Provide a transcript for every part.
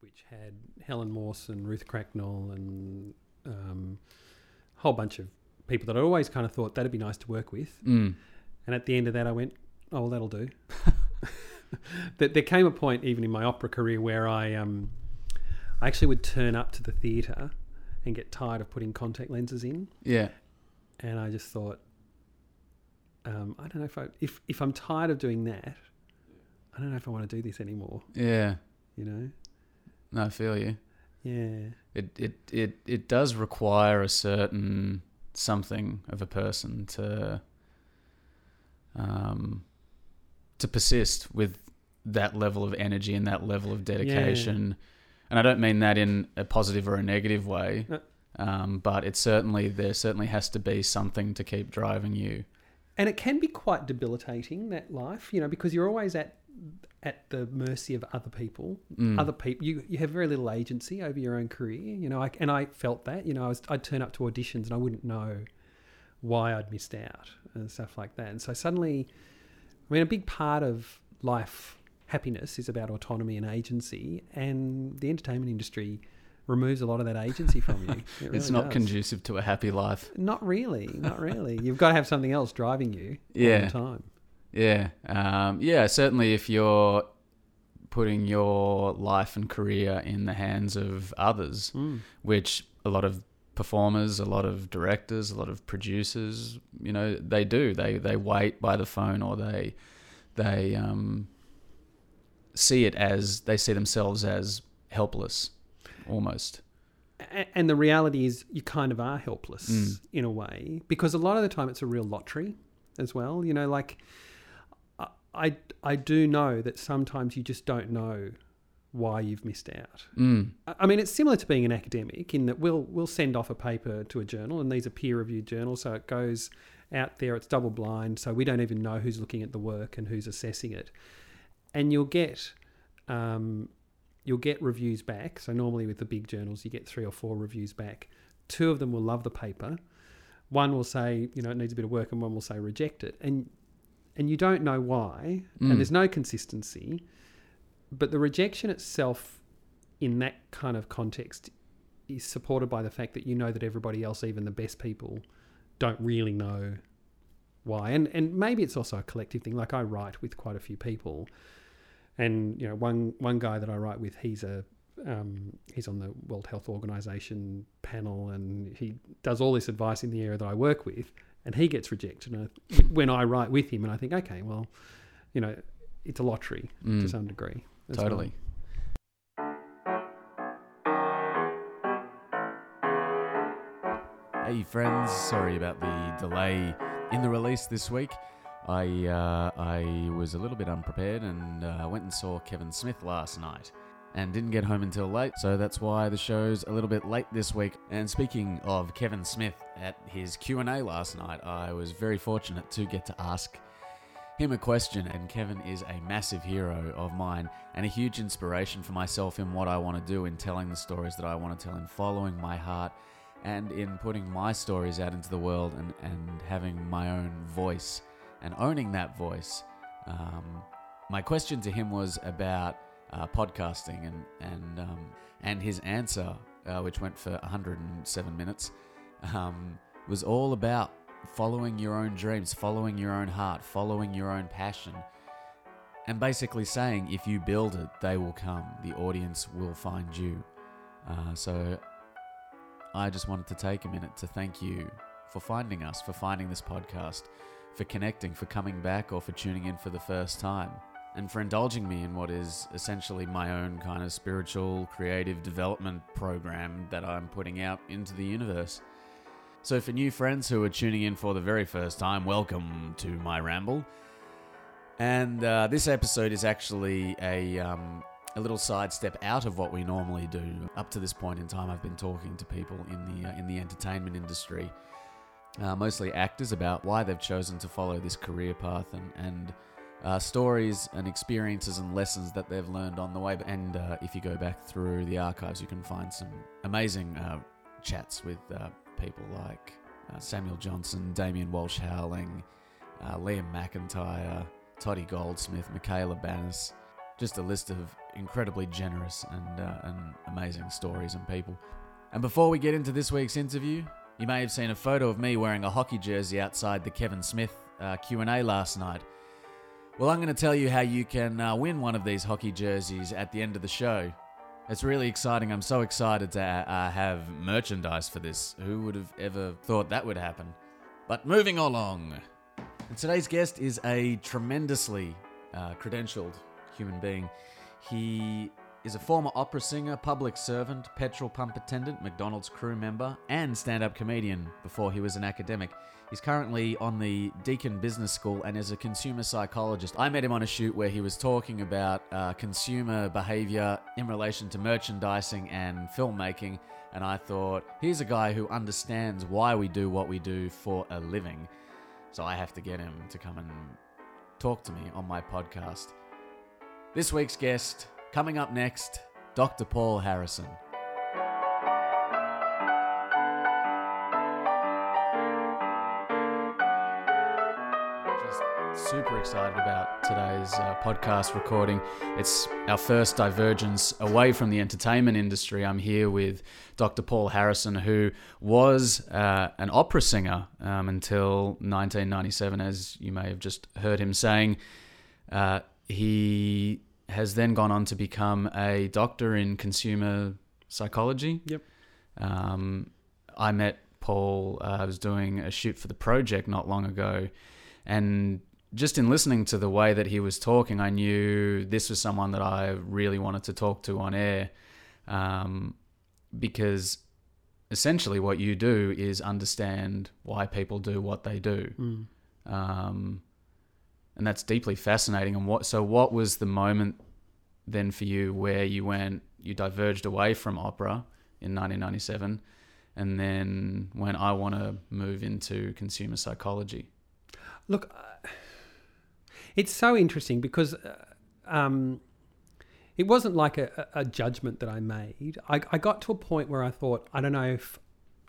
which had Helen Morse and Ruth Cracknell and um, a whole bunch of people that I always kind of thought that'd be nice to work with. Mm. And at the end of that, I went, oh, well, that'll do. there, there came a point, even in my opera career, where I, um, I actually would turn up to the theatre and get tired of putting contact lenses in. Yeah. And I just thought, um, I don't know if I, if, if I'm tired of doing that, I don't know if I want to do this anymore, Yeah. you know? No, I feel you. Yeah. It it it it does require a certain something of a person to um to persist with that level of energy and that level of dedication. And I don't mean that in a positive or a negative way. No. Um, but it certainly there certainly has to be something to keep driving you. and it can be quite debilitating that life you know because you're always at at the mercy of other people Mm. other people you, you have very little agency over your own career you know I, and i felt that you know I was, i'd turn up to auditions and i wouldn't know why i'd missed out and stuff like that and so suddenly i mean a big part of life happiness is about autonomy and agency and the entertainment industry removes a lot of that agency from you It it's not does. conducive to a happy life. not really not really you've got to have something else driving you yeah. all the time Yeah, um, yeah. Certainly, if you're putting your life and career in the hands of others, Mm. which a lot of performers, a lot of directors, a lot of producers, you know, they do. They they wait by the phone, or they they um, see it as they see themselves as helpless, almost. And the reality is you kind of are helpless Mm. in a way because a lot of the time it's a real lottery as well you know like I, I do know that sometimes you just don't know why you've missed out Mm. I- i mean it's similar to being an academic in that we'll we'll send off a paper to a journal and these are peer reviewed journals so it goes out there it's double blind so we don't even know who's looking at the work and who's assessing it and you'll get um, you'll get reviews back. So normally with the big journals, you get three or four reviews back. Two of them will love the paper. One will say, you know, it needs a bit of work, and one will say reject it. And and you don't know why, Mm. and there's no consistency. But the rejection itself, in that kind of context, is supported by the fact that you know that everybody else, even the best people, don't really know why. And and maybe it's also a collective thing. Like I write with quite a few people, and you know one one guy that I write with, he's a um, he's on the World Health Organization panel, and he does all this advice in the area that I work with, and he gets rejected. And I, when I write with him, and I think, okay, well, you know, it's a lottery Mm. to some degree. as well. Totally. Hey friends, sorry about the delay in the release this week. I uh, I was a little bit unprepared and uh, went and saw Kevin Smith last night and didn't get home until late, so that's why the show's a little bit late this week. And speaking of Kevin Smith, at his Q&A last night, I was very fortunate to get to ask him a question, and Kevin is a massive hero of mine and a huge inspiration for myself in what I want to do, in telling the stories that I want to tell, in following my heart, and in putting my stories out into the world and, and having my own voice and owning that voice. Um, my question to him was about uh, podcasting, and and um, and his answer, uh, which went for 107 minutes, um, was all about following your own dreams, following your own heart, following your own passion, and basically saying if you build it, they will come. The audience will find you. Uh, so I just wanted to take a minute to thank you for finding us, for finding this podcast, for connecting, for coming back, or for tuning in for the first time, and for indulging me in what is essentially my own kind of spiritual, creative development program that I'm putting out into the universe. So, for new friends who are tuning in for the very first time, welcome to my ramble. And uh, this episode is actually a um, a little sidestep out of what we normally do. Up to this point in time, I've been talking to people in the uh, in the entertainment industry, uh, mostly actors, about why they've chosen to follow this career path and and uh, stories and experiences and lessons that they've learned on the way. And uh, if you go back through the archives, you can find some amazing uh, chats with uh, people like uh, Samuel Johnson, Damian Walshe-Howling, uh, Liam McIntyre, Tottie Goldsmith, Michala Banas. Just a list of incredibly generous and, and amazing stories and people. And before we get into this week's interview, you may have seen a photo of me wearing a hockey jersey outside the Kevin Smith Q&A last night. Well, I'm going to tell you how you can uh, win one of these hockey jerseys at the end of the show. It's really exciting. I'm so excited to uh, have merchandise for this. Who would have ever thought that would happen? But moving along. And today's guest is a tremendously uh, credentialed human being. He is a former opera singer, public servant, petrol pump attendant, McDonald's crew member, and stand up comedian before he was an academic. He's currently on the Deakin Business School and is a consumer psychologist. I met him on a shoot where he was talking about uh, consumer behavior in relation to merchandising and filmmaking. And I thought, here's a guy who understands why we do what we do for a living. So I have to get him to come and talk to me on my podcast. This week's guest, coming up next, Dr. Paul Harrison. Just super excited about today's uh, podcast recording. It's our first divergence away from the entertainment industry. I'm here with Dr. Paul Harrison, who was uh, an opera singer um, until 1997, as you may have just heard him saying. Uh, he has then gone on to become a doctor in consumer psychology. Yep. Um, I met Paul. Uh, I was doing a shoot for the project not long ago, and just in listening to the way that he was talking, I knew this was someone that I really wanted to talk to on air, um, because essentially what you do is understand why people do what they do. Mm. Um, and that's deeply fascinating. And what so what was the moment then for you where you went you diverged away from opera in 1997, and then when I want to move into consumer psychology? Look, uh, it's so interesting because uh, um, it wasn't like a, a judgment that I made. I, I got to a point where I thought, I don't know if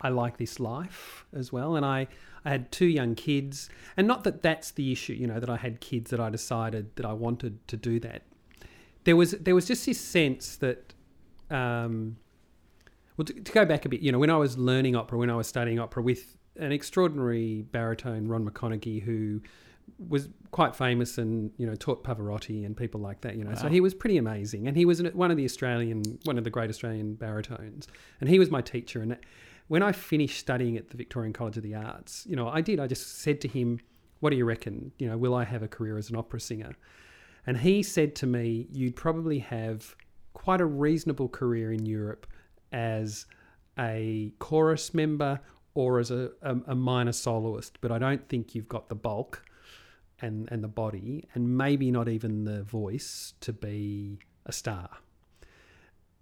I like this life as well. And I, I had two young kids. And not that that's the issue, you know, that I had kids that I decided that I wanted to do that. There was, there was just this sense that, um, well, to, to go back a bit, you know, when I was learning opera, when I was studying opera with an extraordinary baritone, Ron Maconaghie, who was quite famous and you know taught Pavarotti and people like that. You know, so he was pretty amazing, and he was one of the Australian, one of the great Australian baritones, and he was my teacher. And when I finished studying at the Victorian College of the Arts, you know, I did. I just said to him, "What do you reckon? You know, will I have a career as an opera singer?" And he said to me, "You'd probably have quite a reasonable career in Europe as a chorus member." Or as a, a, a minor soloist, but I don't think you've got the bulk and and the body and maybe not even the voice to be a star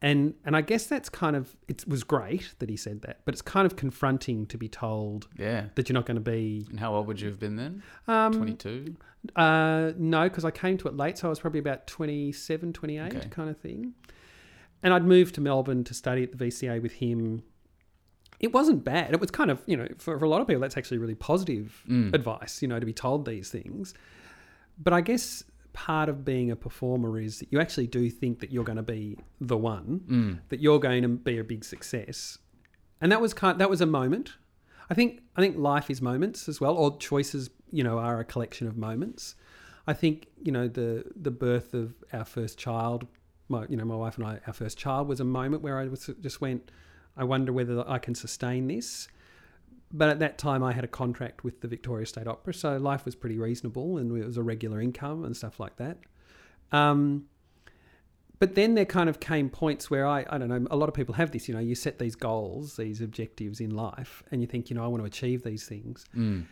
and and i guess that's kind of it was great that he said that but it's kind of confronting to be told Yeah. that you're not going to be And how old would you have been then? um 22? uh no because i came to it late so i was probably about 27 28 Okay. kind of thing and i'd moved to melbourne to study at the vca with him it wasn't bad it was kind of you know for, for a lot of people that's actually really positive Mm. advice, you know, to be told these things. But I guess part of being a performer is that you actually do think that you're going to be the one, Mm. that you're going to be a big success. And that was kind that was a moment. I think I think life is moments as well, or choices, you know, are a collection of moments. I think, you know, the the birth of our first child, my you know, my wife and I our first child was a moment where I was just went I wonder whether I can sustain this but at that time I had a contract with the Victoria State Opera, so life was pretty reasonable and it was a regular income and stuff like that. Um, but then there kind of came points where I, I don't know, a lot of people have this, you know, you set these goals, these objectives in life, and you think, you know, I want to achieve these things. Mm.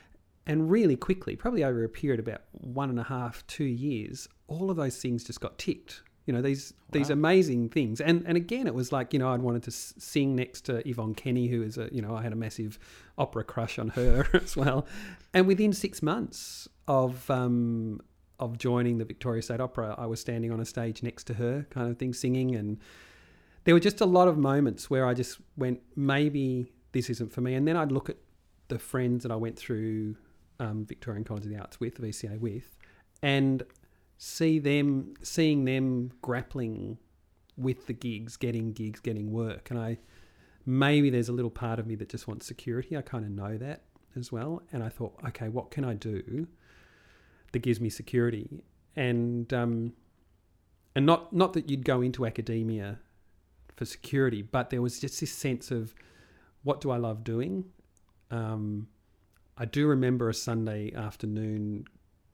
And really quickly, probably over a period of about one and a half, two years, all of those things just got ticked. You know, these these amazing things. And and again, it was like, you know, I'd wanted to sing next to Yvonne Kenny, who is a, you know, I had a massive opera crush on her as well. And within six months of um, of joining the Victoria State Opera, I was standing on a stage next to her, kind of thing, singing. And there were just a lot of moments where I just went, maybe this isn't for me. And then I'd look at the friends that I went through um, Victorian College of the Arts with, VCA with, and see them, seeing them grappling with the gigs, getting gigs, getting work. And I maybe there's a little part of me that just wants security. I kind of know that as well. And I thought, okay, what can I do that gives me security? And um, and not not that you'd go into academia for security, but there was just this sense of what do I love doing. Um, I do remember a Sunday afternoon,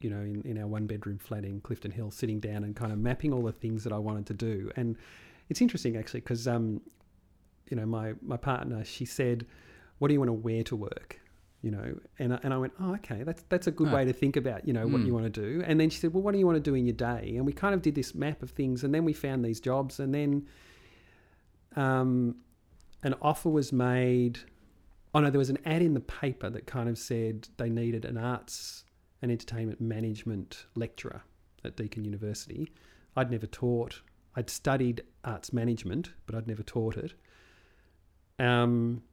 you know, in, in our one bedroom flat in Clifton Hill, sitting down and kind of mapping all the things that I wanted to do. And it's interesting actually because, um, you know, my, my partner, she said, What do you want to wear to work? You know, and I, and I went, oh, okay, that's that's a good Ah. way to think about, you know, what Mm. you want to do. And then she said, well, what do you want to do in your day? And we kind of did this map of things, and then we found these jobs, and then um, an offer was made. Oh no, there was an ad in the paper that kind of said they needed an arts and entertainment management lecturer at Deakin University. I'd never taught. I'd studied arts management, but I'd never taught it. Um,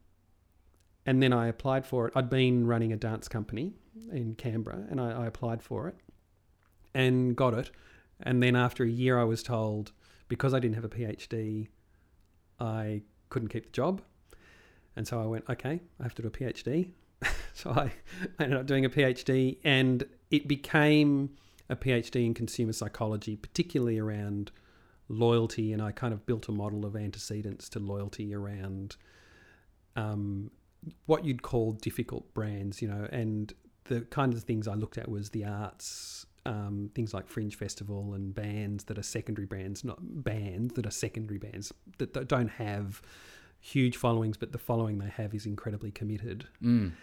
and then I applied for it. I'd been running a dance company in Canberra, and I, I applied for it and got it. And then after a year, I was told because I didn't have a PhD, I couldn't keep the job. And so I went, okay, I have to do a PhD. so I, ended up doing a PhD, and it became a PhD in consumer psychology, particularly around loyalty. And I kind of built a model of antecedents to loyalty around um, what you'd call difficult brands, you know, and the kind of things I looked at was the arts, um, things like Fringe Festival and bands that are secondary brands, not bands that are secondary bands that, that don't have huge followings, but the following they have is incredibly committed. Mm.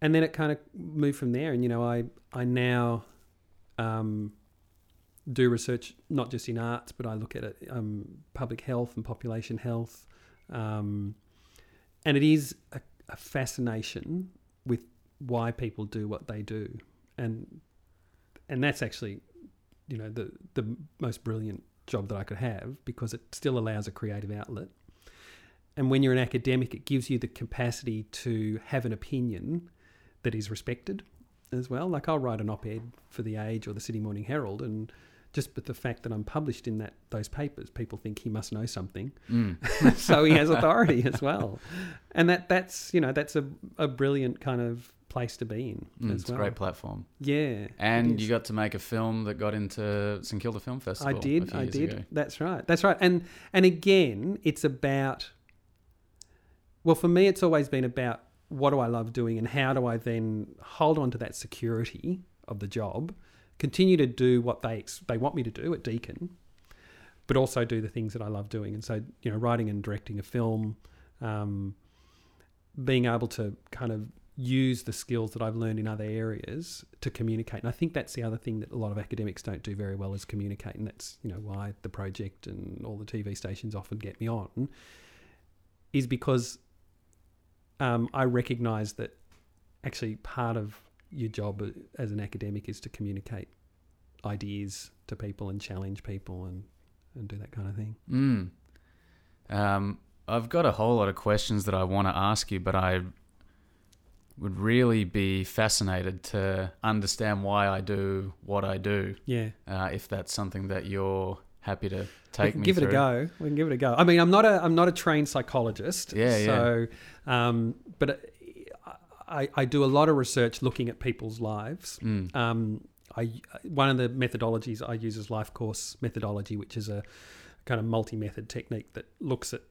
And then it kind of moved from there. And you know, I I now um, do research not just in arts, but I look at it um, public health and population health, um, and it is a, a fascination with why people do what they do, and and that's actually, you know, the the most brilliant job that I could have because it still allows a creative outlet. And when you're an academic, it gives you the capacity to have an opinion that is respected as well. Like I'll write an op-ed for the Age or the Sydney Morning Herald, and just with the fact that I'm published in that those papers, people think he must know something, Mm. so he has authority as well. And that that's you know that's a, a brilliant kind of place to be in Mm, it's a great platform. Yeah, And you got to make a film that got into St Kilda Film I Festival. a did. I did. ago. That's right. That's right. And and again, it's about. Well, for me, it's always been about what do I love doing, and how do I then hold on to that security of the job, continue to do what they they want me to do at Deakin, but also do the things that I love doing. And so, you know, writing and directing a film, um, being able to kind of use the skills that I've learned in other areas to communicate. And I think that's the other thing that a lot of academics don't do very well is communicate. And that's, you know, why the project and all the TV stations often get me on is because um, I recognize that actually part of your job as an academic is to communicate ideas to people and challenge people and, and do that kind of thing. Mm. Um, I've got a whole lot of questions that I want to ask you, but I would really be fascinated to understand why I do what I do. Yeah. Uh, if that's something that you're happy to we take can me give through. it a go. We can give it a go. I mean, I'm not a I'm not a trained psychologist. Yeah, yeah. So, um, but I, I do a lot of research looking at people's lives. Mm. Um, I one of the methodologies I use is life course methodology, which is a kind of multi method technique that looks at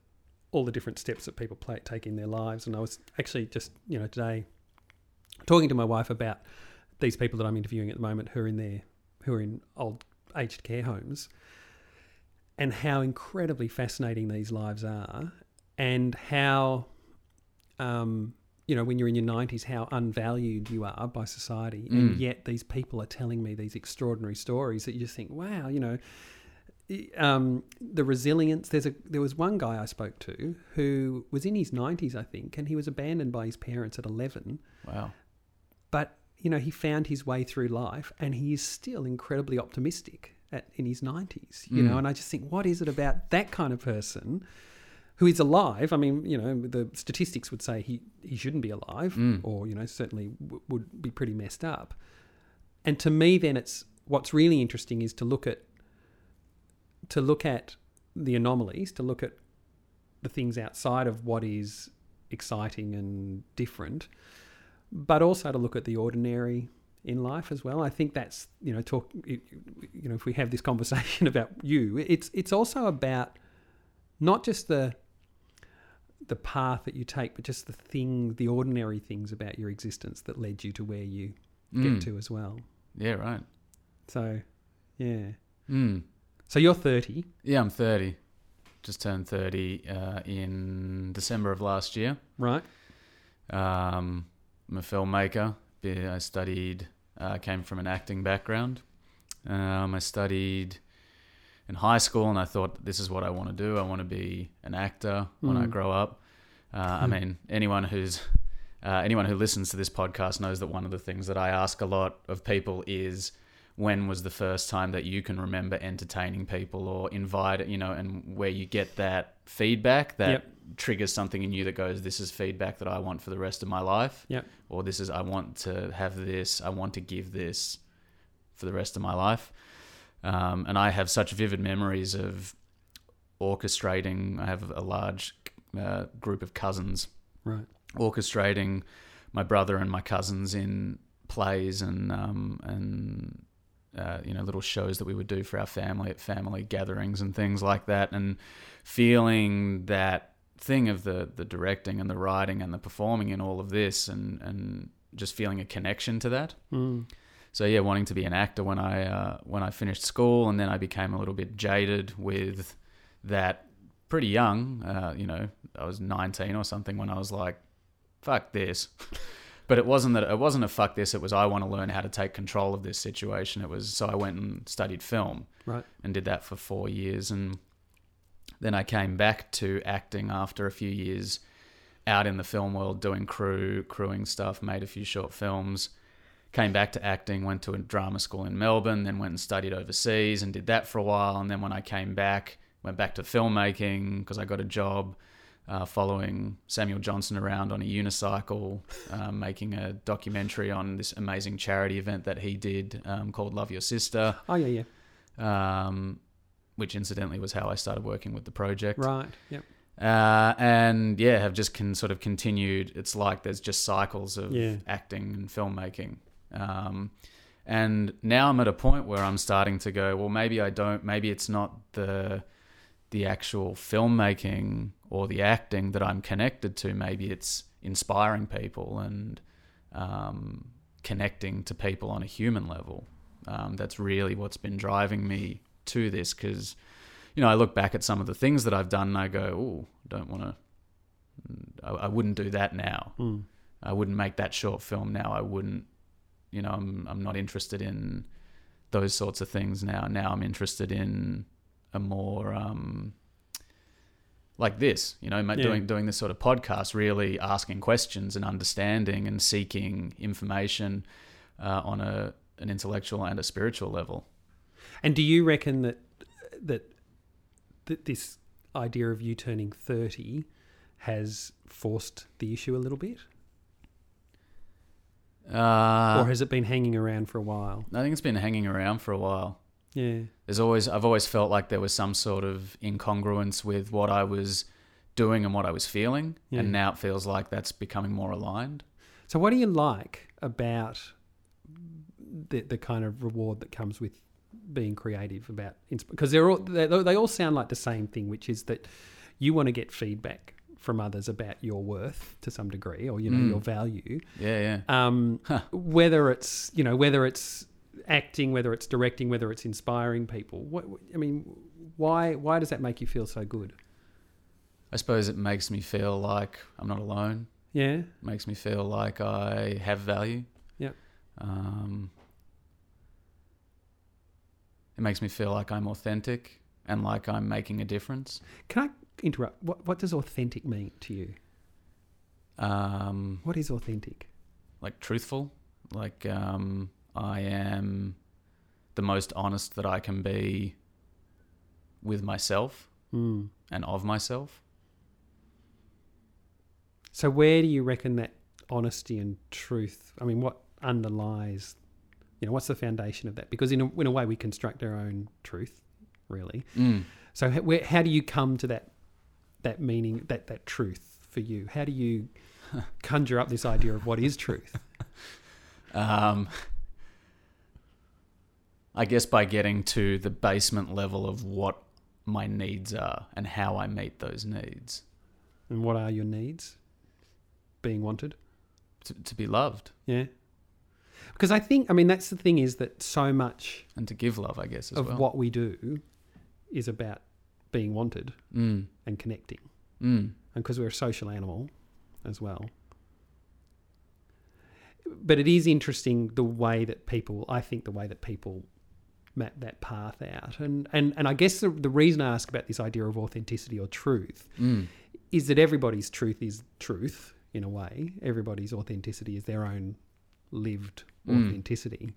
all the different steps that people play, take in their lives. And I was actually just you know today talking to my wife about these people that I'm interviewing at the moment who are in their who are in old aged care homes and how incredibly fascinating these lives are and how um, you know when you're in your 90s how unvalued you are by society and Mm. yet these people are telling me these extraordinary stories that you just think wow you know um, the resilience there's a there was one guy I spoke to who was in his 90s I think and he was abandoned by his parents at 11 Wow. but you know he found his way through life and he is still incredibly optimistic at, in his 90s you Mm. know and i just think what is it about that kind of person who is alive i mean you know the statistics would say he, he shouldn't be alive Mm. or you know certainly w- would be pretty messed up and to me then it's what's really interesting is to look at to look at the anomalies, to look at the things outside of what is exciting and different, but also to look at the ordinary in life as well. I think that's you know talk you know if we have this conversation about you, it's it's also about not just the the path that you take, but just the thing, the ordinary things about your existence that led you to where you Mm. get to as well. Yeah, right. So, yeah. Mm. So you're 30. Yeah, I'm 30. Just turned 30 uh, in December of last year. Right. Um, I'm a filmmaker. I studied, uh, came from an acting background. Um, I studied in high school and I thought this is what I want to do. I want to be an actor when I Mm. grow up. Uh, I Hmm. mean, anyone who's uh, anyone who listens to this podcast knows that one of the things that I ask a lot of people is when was the first time that you can remember entertaining people or invite, you know, and where you get that feedback that Yep. Triggers something in you that goes, this is feedback that I want for the rest of my life. Yep. Or this is, I want to have this, I want to give this for the rest of my life. Um, and I have such vivid memories of orchestrating. I have a large uh, group of cousins Right. orchestrating my brother and my cousins in plays and um, and uh, you know little shows that we would do for our family at family gatherings and things like that, and feeling that thing of the the directing and the writing and the performing and all of this, and and just feeling a connection to that. Mm. So yeah, wanting to be an actor when I uh, when I finished school, and then I became a little bit jaded with that. Pretty young, uh, you know, I was 19 or something when I was like, "Fuck this." But it wasn't that it wasn't a fuck this. It was I want to learn how to take control of this situation. It was so I went and studied film, Right. and did that for four years, and then I came back to acting after a few years out in the film world doing crew crewing stuff. Made a few short films came back to acting, went to a drama school in Melbourne, then went and studied overseas and did that for a while. And then when I came back, went back to filmmaking because I got a job uh, following Samuel Johnson around on a unicycle, um, making a documentary on this amazing charity event that he did um, called Love Your Sister, Oh, yeah, yeah. um, which incidentally was how I started working with the project. Right. Yep. Uh, and yeah, have just can sort of continued. It's like there's just cycles of Yeah. acting and filmmaking. Um, and now I'm at a point where I'm starting to go, well, maybe I don't. Maybe it's not the the actual filmmaking or the acting that I'm connected to. Maybe it's inspiring people and um, connecting to people on a human level. Um, that's really what's been driving me to this because you know, I look back at some of the things that I've done and I go, oh, don't want to, I, I wouldn't do that now. Mm. I wouldn't make that short film now. I wouldn't, you know, I'm, I'm not interested in those sorts of things now. Now I'm interested in a more, um, like this, you know, Yeah. doing doing this sort of podcast, really asking questions and understanding and seeking information uh, on a an intellectual and a spiritual level. And do you reckon that that that this idea of you turning thirty has forced the issue a little bit, Uh, or has it been hanging around for a while? I think it's been hanging around for a while. Yeah. There's always I've always felt like there was some sort of incongruence with what I was doing and what I was feeling, Yeah. and now it feels like that's becoming more aligned. So, what do you like about the the kind of reward that comes with being creative? About because they're all they, they all sound like the same thing, which is that you want to get feedback from others about your worth to some degree, or you know Mm. your value. Yeah, yeah. Um, Huh. Whether it's you know whether it's acting, whether it's directing, whether it's inspiring people. What I mean, why why does that make you feel so good? I suppose it makes me feel like I'm not alone. Yeah. makes me feel like I have value. Yeah. Um, it makes me feel like I'm authentic and like I'm making a difference. Can I interrupt? What what does authentic mean to you? Um, What is authentic? like truthful. Like um, I am the most honest that I can be with myself Mm. and of myself. So where do you reckon that honesty and truth? I mean, what underlies? You know, what's the foundation of that? Because in a, in a way, we construct our own truth, really. Mm. So how, where, how do you come to that that meaning that that truth for you? How do you conjure up this idea of what is truth? Um, I guess by getting to the basement level of what my needs are and how I meet those needs. And what are your needs? Being wanted? To, to be loved Yeah. Because I think, I mean, that's the thing is that so much and to give love, I guess, as of well. what we do is about being wanted Mm. and connecting. Mm. And because we're a social animal as well. But it is interesting the way that people, I think, the way that people map that path out. And, and, and I guess the, the reason I ask about this idea of authenticity or truth Mm. is that everybody's truth is truth in a way. Everybody's authenticity is their own lived Mm. authenticity.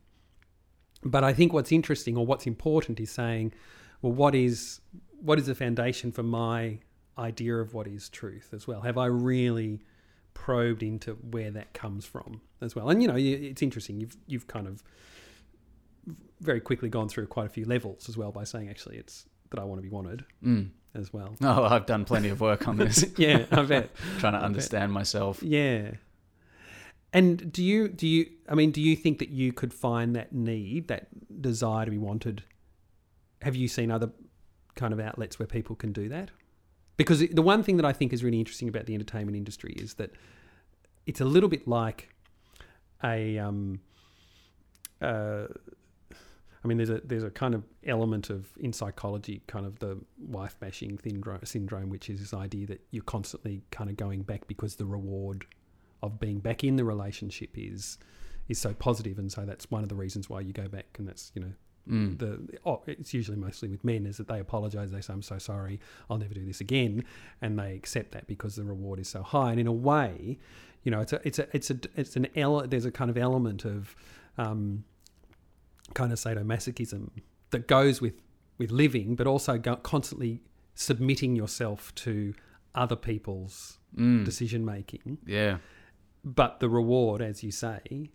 But I think what's interesting or what's important is saying, well, what is what is the foundation for my idea of what is truth as well? Have I really probed into where that comes from as well? And you know, it's interesting. You've you've kind of very quickly gone through quite a few levels as well by saying actually it's that I want to be wanted Mm. as well. Oh, I've done plenty of work on this, yeah, I bet. trying to bet. understand myself. Yeah. And do you do you I mean do you think that you could find that need, that desire to be wanted? Have you seen other kind of outlets where people can do that? Because the one thing that I think is really interesting about the entertainment industry is that it's a little bit like a um uh I mean, there's a there's a kind of element of in psychology, kind of the wife bashing syndrome, syndrome, which is this idea that you're constantly kind of going back because the reward of being back in the relationship is is so positive, and so that's one of the reasons why you go back, and that's you know Mm. the oh, it's usually mostly with men is that they apologize, they say I'm so sorry, I'll never do this again, and they accept that because the reward is so high, and in a way, you know, it's a it's a it's a it's an ele- there's a kind of element of um, kind of sadomasochism that goes with with living, but also go, constantly submitting yourself to other people's Mm. decision making. Yeah. But the reward, as you say,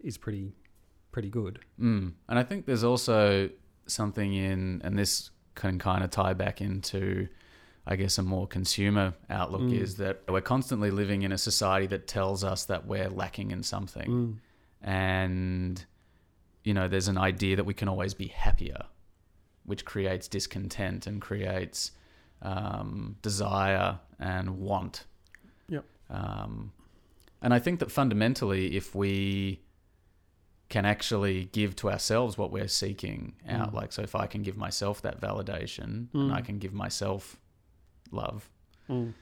is pretty pretty good. Mm. And I think there's also something in, and this can kind of tie back into, I guess, a more consumer outlook Mm. is that we're constantly living in a society that tells us that we're lacking in something. Mm. And, you know, there's an idea that we can always be happier, which creates discontent and creates um, desire and want. Yep. Um, and I think that fundamentally, if we can actually give to ourselves what we're seeking out, Mm. like, so if I can give myself that validation Mm. and I can give myself love, Mm.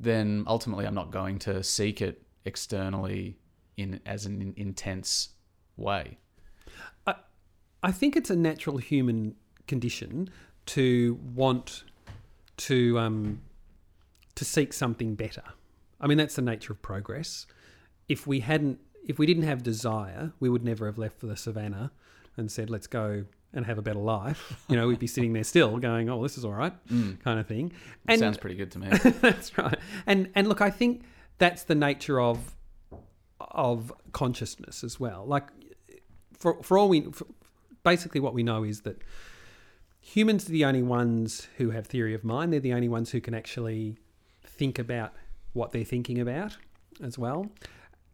then ultimately I'm not going to seek it externally in as an in- intense way. I think it's a natural human condition to want to um, to seek something better. I mean, that's the nature of progress. If we hadn't, if we didn't have desire, we would never have left for the savannah and said, "Let's go and have a better life." You know, we'd be sitting there still, going, "Oh, this is all right," Mm. kind of thing. Sounds pretty good to me. that's right. And and look, I think that's the nature of of consciousness as well. Like for for all we for basically what we know is that humans are the only ones who have theory of mind. They're the only ones who can actually think about what they're thinking about as well.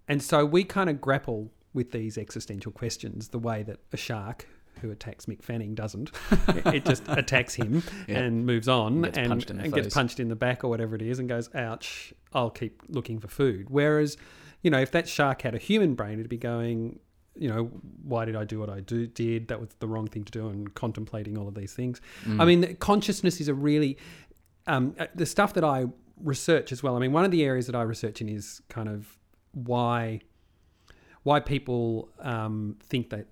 And so we kind of grapple with these existential questions the way that a shark who attacks Mick Fanning doesn't. it just attacks him Yeah. and moves on Gets and, punched and gets punched in the back or whatever it is and goes, ouch, I'll keep looking for food. Whereas, you know, if that shark had a human brain, it'd be going, you know, why did I do what I do, did? That was the wrong thing to do, and contemplating all of these things. Mm. I mean, consciousness is a really um, uh, the stuff that I research as well. I mean, one of the areas that I research in is kind of why why people um, think that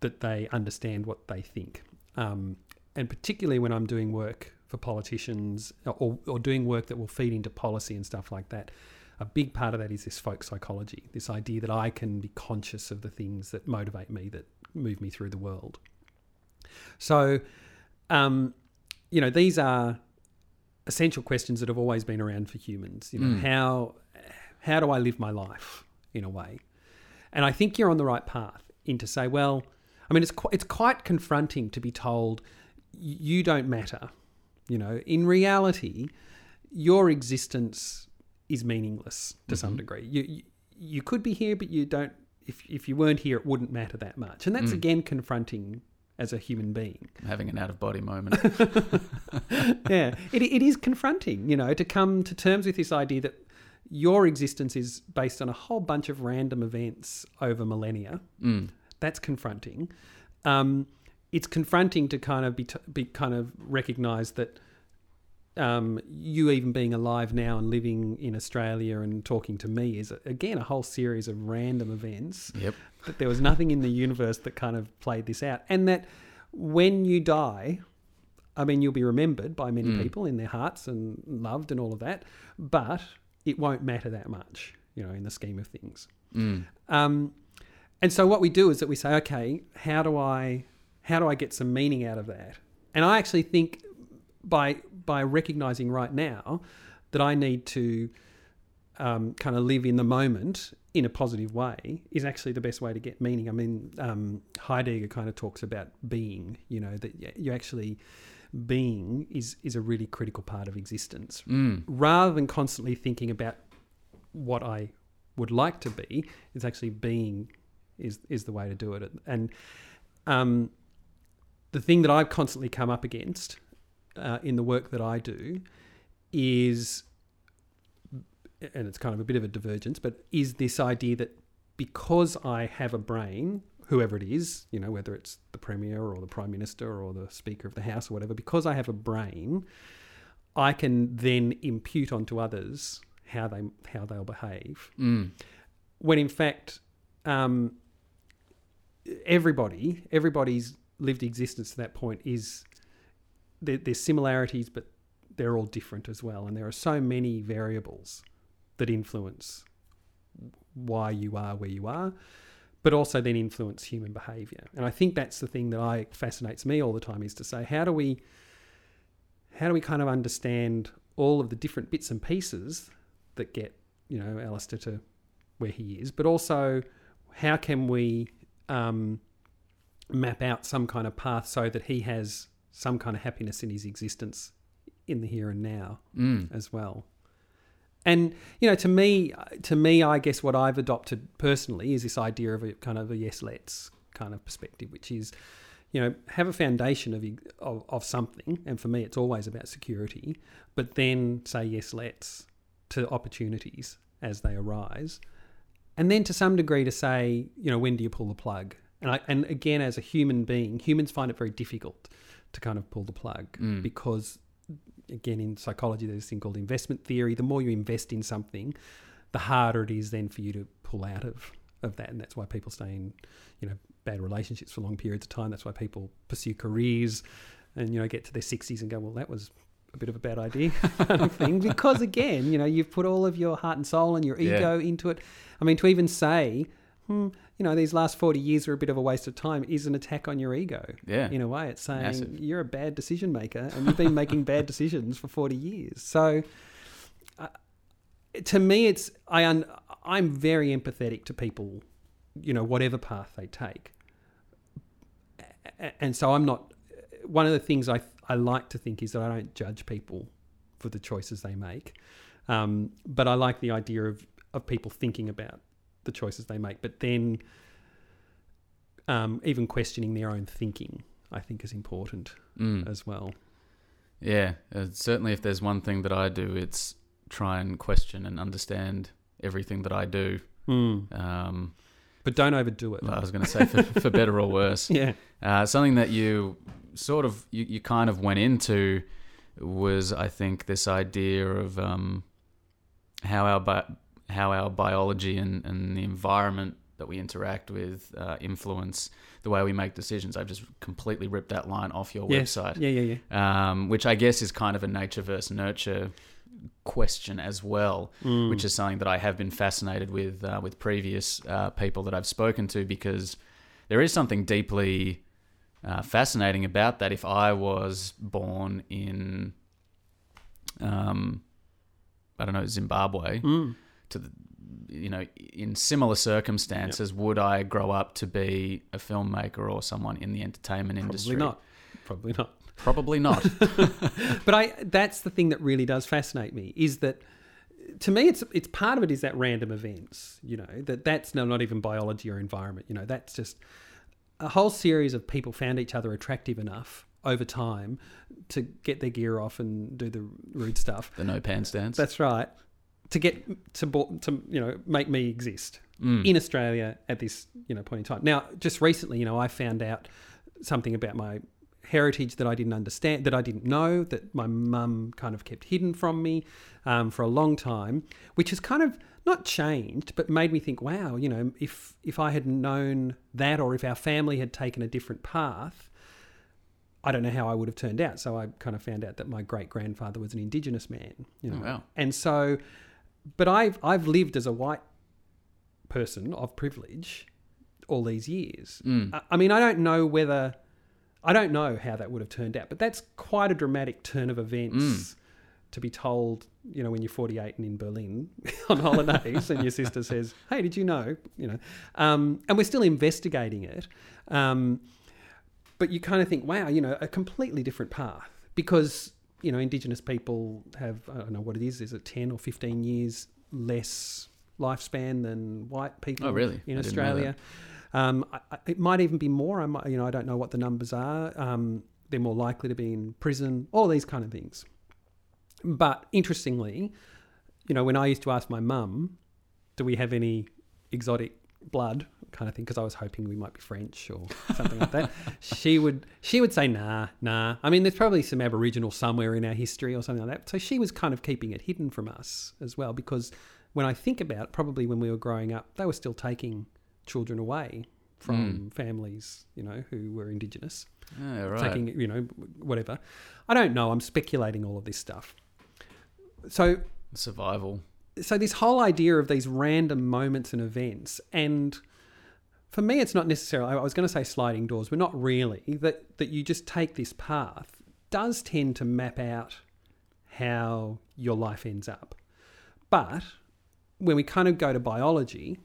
that they understand what they think, um, and particularly when I'm doing work for politicians or, or doing work that will feed into policy and stuff like that. A big part of that is this folk psychology, this idea that I can be conscious of the things that motivate me, that move me through the world. So, um, you know, these are essential questions that have always been around for humans. You know, Mm. how how do I live my life in a way? And I think you're on the right path in to say, well, I mean, it's qu- it's quite confronting to be told you don't matter. You know, in reality, your existence is meaningless to some Mhm. degree. You, you you could be here, but you don't. If if you weren't here, it wouldn't matter that much, and that's Mm. again confronting as a human being. I'm having an out of body moment. yeah, it, it is confronting, you know, to come to terms with this idea that your existence is based on a whole bunch of random events over millennia. Mm. That's confronting. Um, it's confronting to kind of be, t- be kind of recognize that um, you even being alive now and living in Australia and talking to me is again a whole series of random events Yep. that there was nothing in the universe that kind of played this out, and that when you die, I mean, you'll be remembered by many Mm. people in their hearts and loved and all of that, but it won't matter that much, you know, in the scheme of things. Mm. Um, and so what we do is that we say, okay, how do I how do I get some meaning out of that? And I actually think by by recognizing right now that I need to um, kind of live in the moment in a positive way is actually the best way to get meaning. I mean, um, Heidegger kind of talks about being. You know that you actually being is is a really critical part of existence Mm. rather than constantly thinking about what I would like to be, it's actually being is is the way to do it. And um, the thing that I've constantly come up against uh, in the work that I do is, and it's kind of a bit of a divergence, but is this idea that because I have a brain, whoever it is, you know, whether it's premier or the prime minister or the speaker of the house or whatever, because I have a brain, I can then impute onto others how they how they'll behave. Mm. When in fact, um, everybody everybody's lived existence to that point is there, there's similarities, but they're all different as well, and there are so many variables that influence why you are where you are, but also then influence human behaviour. And I think that's the thing that I fascinates me all the time is to say how do we how do we kind of understand all of the different bits and pieces that get you know Alistair to where he is, but also how can we um, map out some kind of path so that he has some kind of happiness in his existence in the here and now Mm. as well. And you know, to me, to me, I guess what I've adopted personally is this idea of a kind of a yes, let's kind of perspective, which is, you know, have a foundation of of, of something, and for me, it's always about security. But then say yes, let's to opportunities as they arise, and then to some degree to say, you know, when do you pull the plug? And I, and again, as a human being, humans find it very difficult to kind of pull the plug Mm. because again in psychology there's this thing called investment theory. The more you invest in something the harder it is then for you to pull out of of that. And that's why people stay in you know bad relationships for long periods of time. That's why people pursue careers and you know get to their 60s and go well that was a bit of a bad idea kind of thing. Because again you know you've put all of your heart and soul and your Yeah. ego into it. I mean to even say hmm, you know these last 40 years were a bit of a waste of time is an attack on your ego Yeah. in a way. It's saying Massive. you're a bad decision maker and you've been making bad decisions for 40 years. So uh, to me, it's I un, I'm very empathetic to people, you know, whatever path they take. And so I'm not. One of the things I I like to think is that I don't judge people for the choices they make, um, but I like the idea of of people thinking about the choices they make, but then um, even questioning their own thinking, I think, is important Mm. as well. Yeah, uh, certainly. If there's one thing that I do, it's try and question and understand everything that I do. Um, But don't overdo it. I was going to say for, for better or worse. Yeah. Uh, something that you sort of you, you kind of went into was, I think, this idea of um, how our bi- how our biology and, and the environment that we interact with uh, influence the way we make decisions. I've just completely ripped that line off your Yes. website Yeah, yeah, yeah. um, which I guess is kind of a nature versus nurture question as well, Mm. which is something that I have been fascinated with uh, with previous uh, people that I've spoken to because there is something deeply uh, fascinating about that. If I was born in, um, I don't know, Zimbabwe, Mm. To the, you know, in similar circumstances, would I grow up to be a filmmaker or someone in the entertainment industry? Probably not. Probably not. Probably not. but I that's the thing that really does fascinate me is that to me it's it's part of it is that random events you know that that's no, not even biology or environment you know that's just a whole series of people found each other attractive enough over time to get their gear off and do the rude stuff the no pants dance. that's right to get to to you know make me exist Mm. in Australia at this you know point in time. Now, just recently, you know, I found out something about my heritage that I didn't understand, that I didn't know, that my mum kind of kept hidden from me um, for a long time, which has kind of not changed, but made me think, wow, you know, if if I had known that, or if our family had taken a different path. I don't know how I would have turned out. So I kind of found out that my great grandfather was an Indigenous man, you know, Oh, wow. and so, but I've I've lived as a white person of privilege all these years. Mm. I, I mean, I don't know whether I don't know how that would have turned out, but that's quite a dramatic turn of events Mm. to be told. You know, when you're 48 and in Berlin on holidays, and your sister says, "Hey, did you know?" You know, um, and we're still investigating it. Um, but you kind of think, wow, you know, a completely different path because you know Indigenous people have I don't know what it is. Is it ten or fifteen years less lifespan than white people? Oh, really? In I Australia, um, I, I- it might even be more. I might, you know, I don't know what the numbers are. Um, they're more likely to be in prison. All these kind of things. But interestingly, you know, when I used to ask my mum, "Do we have any exotic blood?" Kind of thing, because I was hoping we might be French or something like that, she would she would say, "Nah, nah." I mean, there's probably some Aboriginal somewhere in our history or something like that. So she was kind of keeping it hidden from us as well, because when I think about it, probably when we were growing up, they were still taking children away from hmm. families, you know, who were Indigenous right. taking you know whatever i don't know i'm speculating all of this stuff so Survival. so this whole idea of these random moments and events and for me it's not necessarily i was going to say sliding doors but not really that that you just take this path does tend to map out how your life ends up. But when we kind of go to biology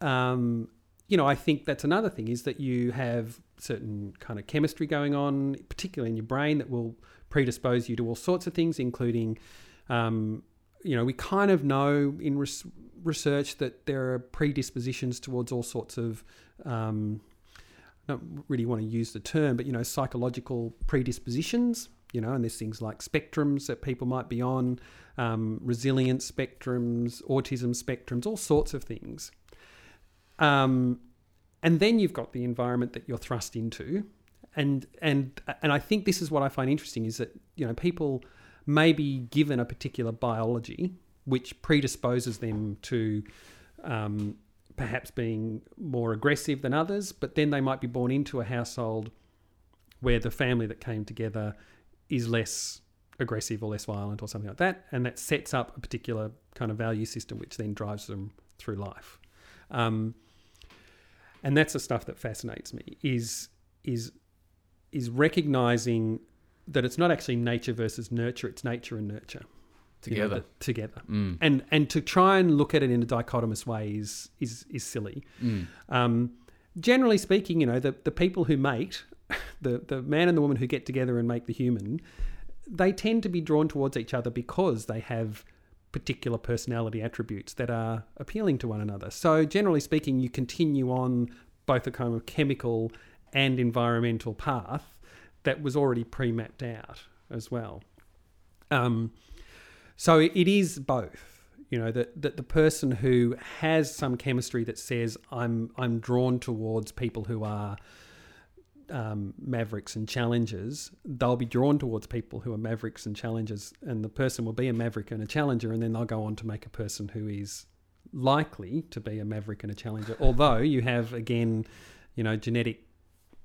um, you know, I think that's another thing is that you have certain kind of chemistry going on, particularly in your brain, that will predispose you to all sorts of things, including, um, you know, we kind of know in res- research that there are predispositions towards all sorts of. Um, don't really want to use the term, but you know, psychological predispositions. You know, and there's things like spectrums that people might be on, um, resilience spectrums, autism spectrums, all sorts of things. Um, and then you've got the environment that you're thrust into, and and and I think this is what I find interesting is that you know people may be given a particular biology which predisposes them to um, perhaps being more aggressive than others, but then they might be born into a household where the family that came together is less aggressive or less violent or something like that, and that sets up a particular kind of value system which then drives them through life. Um, and that's the stuff that fascinates me is is is recognizing that it's not actually nature versus nurture; it's nature and nurture you know, Together. together. Mm. And and to try and look at it in a dichotomous way is is is silly. Mm. Um, generally speaking, you know, the, the people who mate, the, the man and the woman who get together and make the human, they tend to be drawn towards each other because they have particular personality attributes that are appealing to one another. So, generally speaking, you continue on both a kind of chemical and environmental path that was already pre mapped out as well. Um, so, it is both you know that that the person who has some chemistry that says I'm I'm drawn towards people who are um, mavericks and challengers, they'll be drawn towards people who are mavericks and challengers, and the person will be a maverick and a challenger, and then they'll go on to make a person who is likely to be a maverick and a challenger. Although you have again, you know, genetic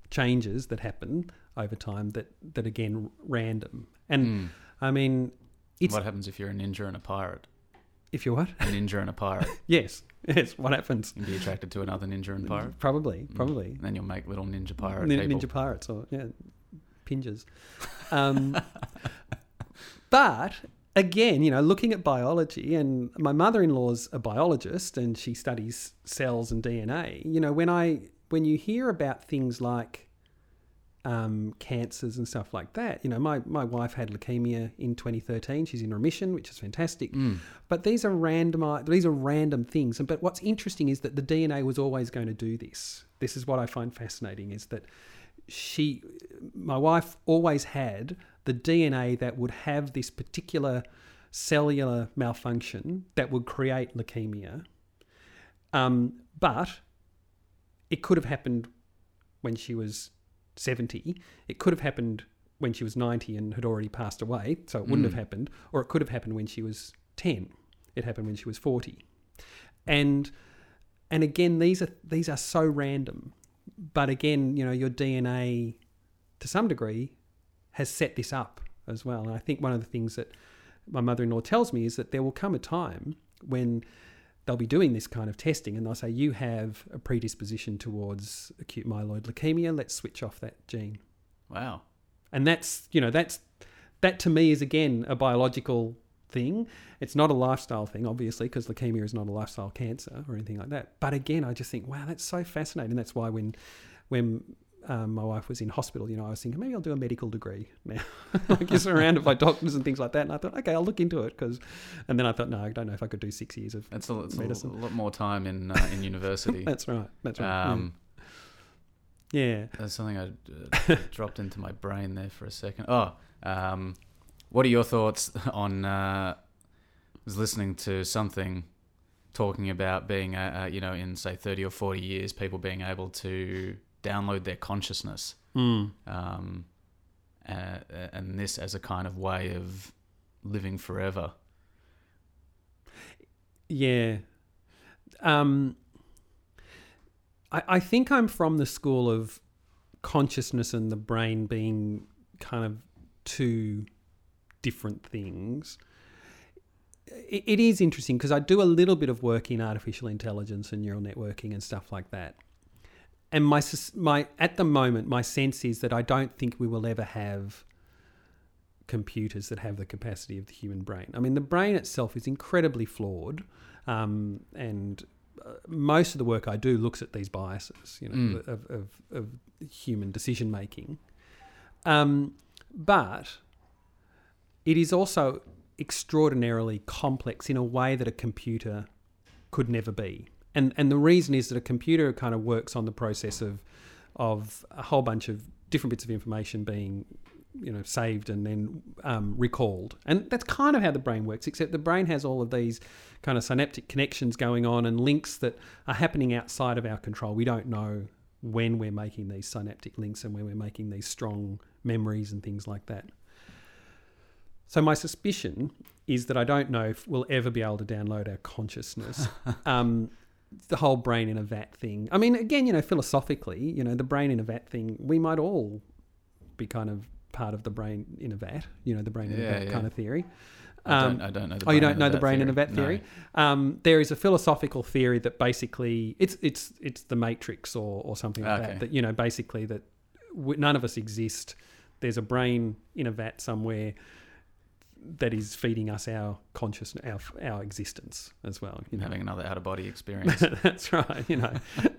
changes that happen over time that that again random. And Mm. I mean, it's What happens if you're a ninja and a pirate? if you're what? A ninja and a pirate. Yes, yes. What happens? You'd be attracted to another ninja and pirate. Probably, Mm. probably. And then you'll make little ninja pirate Nin- people. Ninja pirates or yeah, pinges. Um, but again, you know, looking at biology, and my mother-in-law's a biologist, and she studies cells and DNA. You know, when I when you hear about things like um, cancers and stuff like that. You know, my, my wife had leukemia in 2013. She's in remission, which is fantastic. Mm. But these are random. These are random things. And but what's interesting is that the DNA was always going to do this. This is what I find fascinating: is that she, my wife, always had the DNA that would have this particular cellular malfunction that would create leukemia. Um, but it could have happened when she was 70. It could have happened when she was 90 and had already passed away, so it wouldn't Mm. have happened. Or it could have happened when she was 10. It happened when she was 40. And and again these are these are so random. But again, you know, your DNA to some degree has set this up as well. And I think one of the things that my mother-in-law tells me is that there will come a time when they'll be doing this kind of testing and they'll say you have a predisposition towards acute myeloid leukemia. Let's switch off that gene. Wow. and that's you know that's that to me is again a biological thing. It's not a lifestyle thing obviously because leukemia is not a lifestyle cancer or anything like that. But again i just think wow that's so fascinating. That's why when when um, my wife was in hospital, you know, I was thinking maybe I'll do a medical degree now. like you're surrounded by doctors and things like that, and I thought, okay, I'll look into it because, and then I thought, no, I don't know if I could do six years of. It's a, it's a, lot more time in uh, in university. That's right. That's right. um, yeah. that's something I uh, dropped into my brain there for a second. Oh, um, what are your thoughts on? Uh, I was listening to something talking about being, uh, uh, you know, in say 30 or 40 years, people being able to download their consciousness, Mm. um, uh, and this as a kind of way of living forever. Yeah. Um, I, I think I'm from the school of consciousness and the brain being kind of two different things. It, it is interesting because I do a little bit of work in artificial intelligence and neural networking and stuff like that. And my my at the moment my sense is that I don't think we will ever have computers that have the capacity of the human brain. I mean, the brain itself is incredibly flawed, um, and uh, most of the work I do looks at these biases, you know, Mm. of, of, of human decision making. Um, but it is also extraordinarily complex in a way that a computer could never be. And and the reason is that a computer kind of works on the process of of a whole bunch of different bits of information being you know saved and then um, recalled. And that's kind of how the brain works except the brain has all of these kind of synaptic connections going on and links that are happening outside of our control. We don't know when we're making these synaptic links and when we're making these strong memories and things like that. So my suspicion is that I don't know if we'll ever be able to download our consciousness. um, the whole brain in a vat thing. I mean, again, you know, philosophically, you know, the brain in a vat thing, we might all be kind of part of the brain in a vat. You know, the brain in Yeah, a vat yeah. kind of theory. I Um, don't, I don't know. The oh, you don't know the brain in a vat No. theory? Um, there is a philosophical theory that basically it's it's it's the matrix or or something like Okay. that. That you know, basically that none of us exist. There's a brain in a vat somewhere that is feeding us our consciousness, our our existence as well. You know, Having another out of body experience. that's right. You know,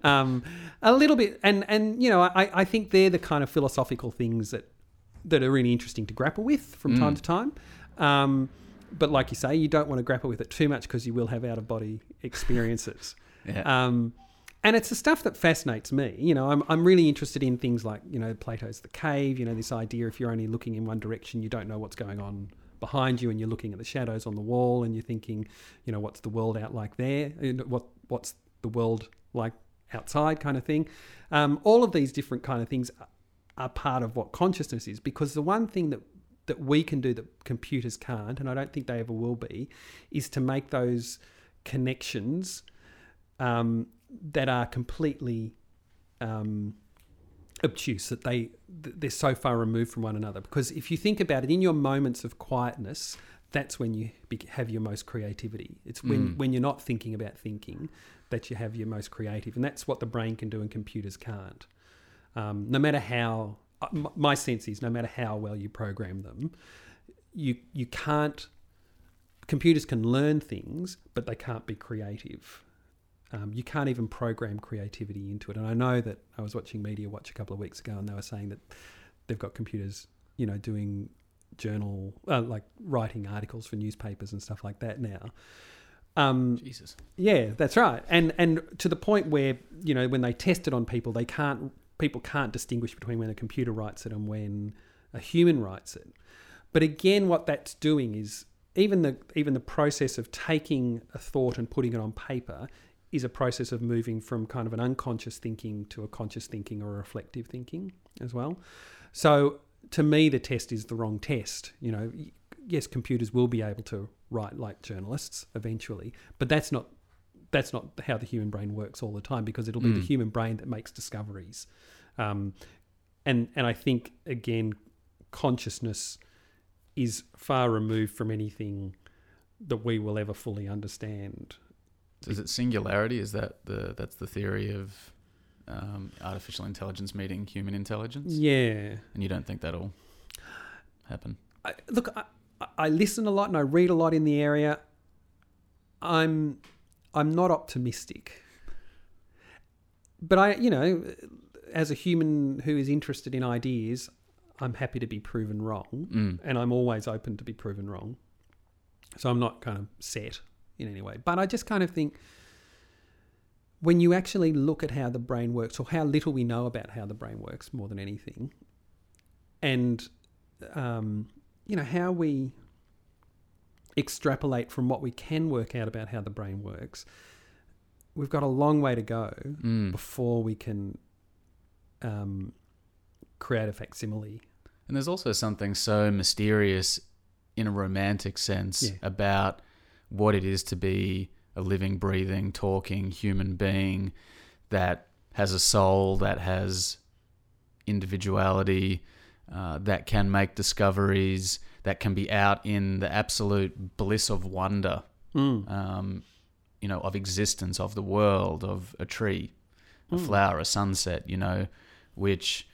um, a little bit, and and you know, I I think they're the kind of philosophical things that that are really interesting to grapple with from time Mm. to time. Um, but like you say, you don't want to grapple with it too much because you will have out of body experiences. yeah. Um, and it's the stuff that fascinates me. You know, I'm, I'm really interested in things like, you know, Plato's The Cave, you know, this idea if you're only looking in one direction, you don't know what's going on behind you and you're looking at the shadows on the wall and you're thinking, you know, what's the world out like there? What, what's the world like outside kind of thing? Um, all of these different kind of things are- part of what consciousness is because the one thing that that we can do that computers can't, and I don't think they ever will be, is to make those connections um, that are completely um, obtuse that they they're so far removed from one another. Because if you think about it, in your moments of quietness, that's when you have your most creativity. It's when Mm. when you're not thinking about thinking that you have your most creative, and that's what the brain can do and computers can't. Um, no matter how uh, my sense is, no matter how well you program them, you you can't. Computers can learn things, but they can't be creative. Um, you can't even program creativity into it. And I know that I was watching Media Watch a couple of weeks ago, and they were saying that they've got computers, you know, doing journal, uh, like writing articles for newspapers and stuff like that now. Um, Jesus. yeah, that's right. And and to the point where you know when they test it on people, they can't people can't distinguish between when a computer writes it and when a human writes it. But again, what that's doing is even the even the process of taking a thought and putting it on paper is a process of moving from kind of an unconscious thinking to a conscious thinking or a reflective thinking as well. So to me, the test is the wrong test. You know, yes, computers will be able to write like journalists eventually, but that's not that's not how the human brain works all the time because it'll be the Mm. human brain that makes discoveries. Um, and and I think again, consciousness is far removed from anything that we will ever fully understand. Is it singularity? Is that the that's the theory of um, artificial intelligence meeting human intelligence? Yeah. And you don't think that'll happen? I, look, I, I listen a lot and I read a lot in the area. I'm I'm not optimistic, but I, you know, as a human who is interested in ideas, I'm happy to be proven wrong, Mm. and I'm always open to be proven wrong. So I'm not kind of set in any way, but I just kind of think when you actually look at how the brain works, or how little we know about how the brain works, more than anything, and um, you know how we extrapolate from what we can work out about how the brain works, we've got a long way to go Mm. before we can um, create a facsimile. And there's also something so mysterious in a romantic sense Yeah. about what it is to be a living, breathing, talking human being that has a soul, that has individuality, uh, that can make discoveries, that can be out in the absolute bliss of wonder, Mm. um, you know, of existence, of the world, of a tree, a Mm. flower, a sunset, you know, which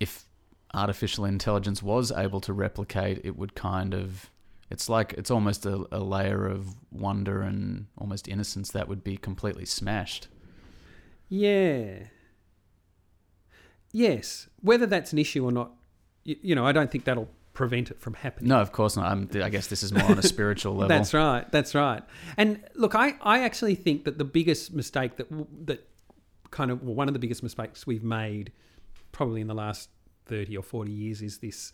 if artificial intelligence was able to replicate, it would kind of it's like it's almost a, a layer of wonder and almost innocence that would be completely smashed. Yeah. Yes. Whether that's an issue or not, you, you know, I don't think that'll prevent it from happening. No, of course not. I'm, I guess this is more on a spiritual level. That's right. That's right. And look, I, I actually think that the biggest mistake that that kind of well, one of the biggest mistakes we've made probably in the last thirty or forty years is this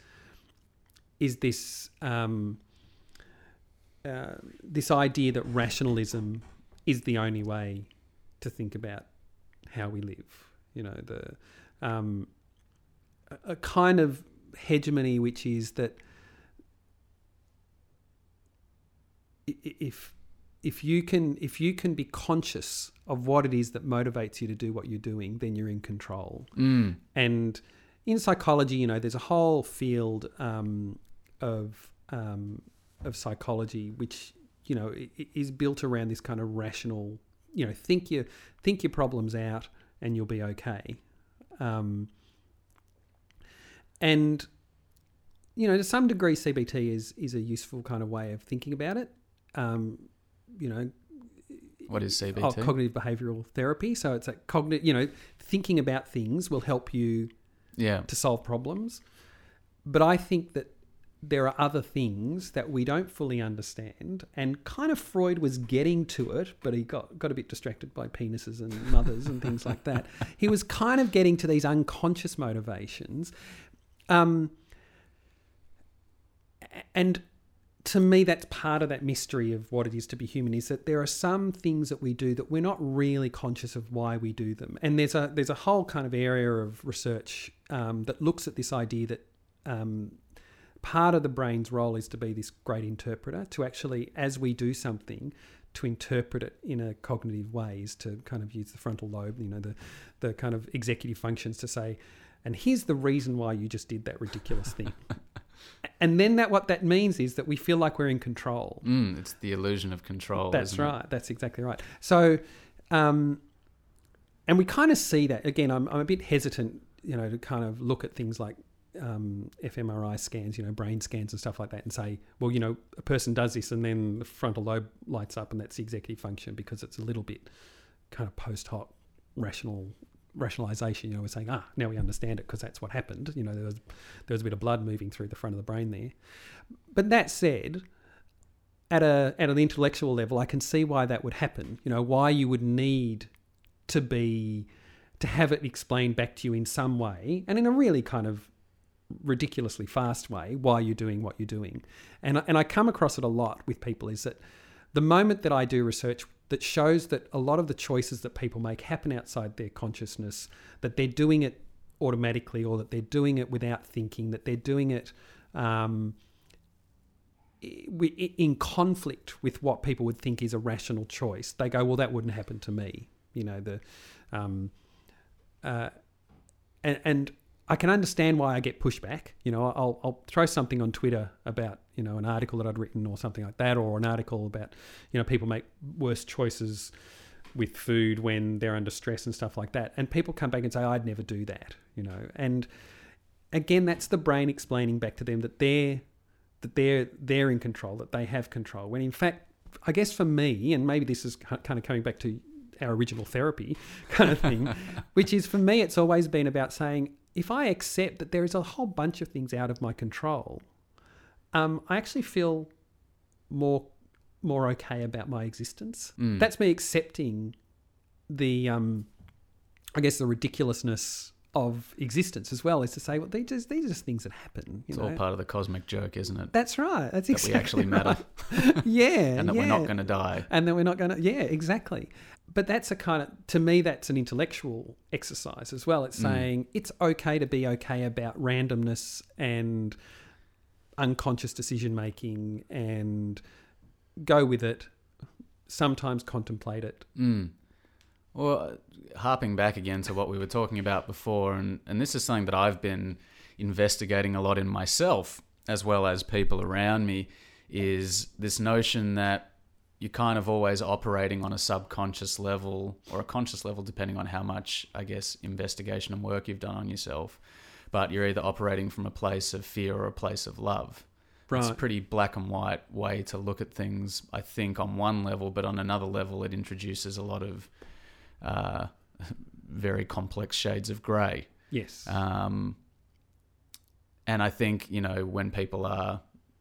is this um, uh, this idea that rationalism is the only way to think about how we live. You know the um, a- kind of hegemony which is that if if you can if you can be conscious of what it is that motivates you to do what you're doing, then you're in control. Mm. And in psychology, you know, there's a whole field um, of um, of psychology which you know is built around this kind of rational, you know, think your think your problems out and you'll be okay. Um, and you know, to some degree, CBT is is a useful kind of way of thinking about it. Um, you know, What is CBT? oh, cognitive behavioral therapy. So it's a cognitive, you know, thinking about things will help you yeah. to solve problems. But I think that there are other things that we don't fully understand. And kind of Freud was getting to it, but he got, got a bit distracted by penises and mothers and things like that. He was kind of getting to these unconscious motivations. Um, and to me, that's part of that mystery of what it is to be human. Is that there are some things that we do that we're not really conscious of why we do them, and there's a there's a whole kind of area of research um, that looks at this idea that um, part of the brain's role is to be this great interpreter, to actually, as we do something, to interpret it in a cognitive ways, to kind of use the frontal lobe, you know, the the kind of executive functions to say, and here's the reason why you just did that ridiculous thing. and then that what that means is that we feel like we're in control. Mm, it's the illusion of control. That's isn't it? right. That's exactly right. So, um, and we kind of see that again. I'm, I'm a bit hesitant, you know, to kind of look at things like um, fMRI scans, you know, brain scans and stuff like that, and say, well, you know, a person does this, and then the frontal lobe lights up, and that's the executive function because it's a little bit kind of post hoc rational rationalization. You know, we're saying, ah, now we understand it because that's what happened. You know, there was there was a bit of blood moving through the front of the brain there. But that said, at a at an intellectual level, I can see why that would happen. You know, why you would need to be to have it explained back to you in some way and in a really kind of ridiculously fast way why you're doing what you're doing. And, and I come across it a lot with people is that the moment that I do research that shows that a lot of the choices that people make happen outside their consciousness, that they're doing it automatically or that they're doing it without thinking, that they're doing it um, in conflict with what people would think is a rational choice, they go, well, that wouldn't happen to me. You know, the. Um, uh, and, and I can understand why I get pushback. You know, I'll, I'll throw something on Twitter about, you know, an article that I'd written or something like that, or an article about, you know, people make worse choices with food when they're under stress and stuff like that. And people come back and say, I'd never do that, you know. And again, that's the brain explaining back to them that they're that they're they're in control, that they have control. When in fact, I guess for me, and maybe this is kind of coming back to our original therapy kind of thing, which is for me, it's always been about saying, if I accept that there is a whole bunch of things out of my control, um, I actually feel more more okay about my existence. Mm. That's me accepting the, um, I guess, the ridiculousness of existence as well. Is to say, well, these just, these are just things that happen. it's know? all part of the cosmic joke, isn't it? That's right. That's that exactly we actually matter, right. yeah, and that yeah. we're not going to die. and that we're not going to. Yeah, exactly. But that's a kind of to me that's an intellectual exercise as well. It's Mm. saying it's okay to be okay about randomness and unconscious decision making and go with it. Sometimes contemplate it. Mm. Well, harping back again to what we were talking about before, and, and this is something that I've been investigating a lot in myself as well as people around me, is this notion that you're kind of always operating on a subconscious level or a conscious level, depending on how much, I guess, investigation and work you've done on yourself. But you're either operating from a place of fear or a place of love. It's a pretty black and white way to look at things, I think, on one level, but on another level, it introduces a lot of uh, very complex shades of grey. Yes. Um, and I think, you know, when people are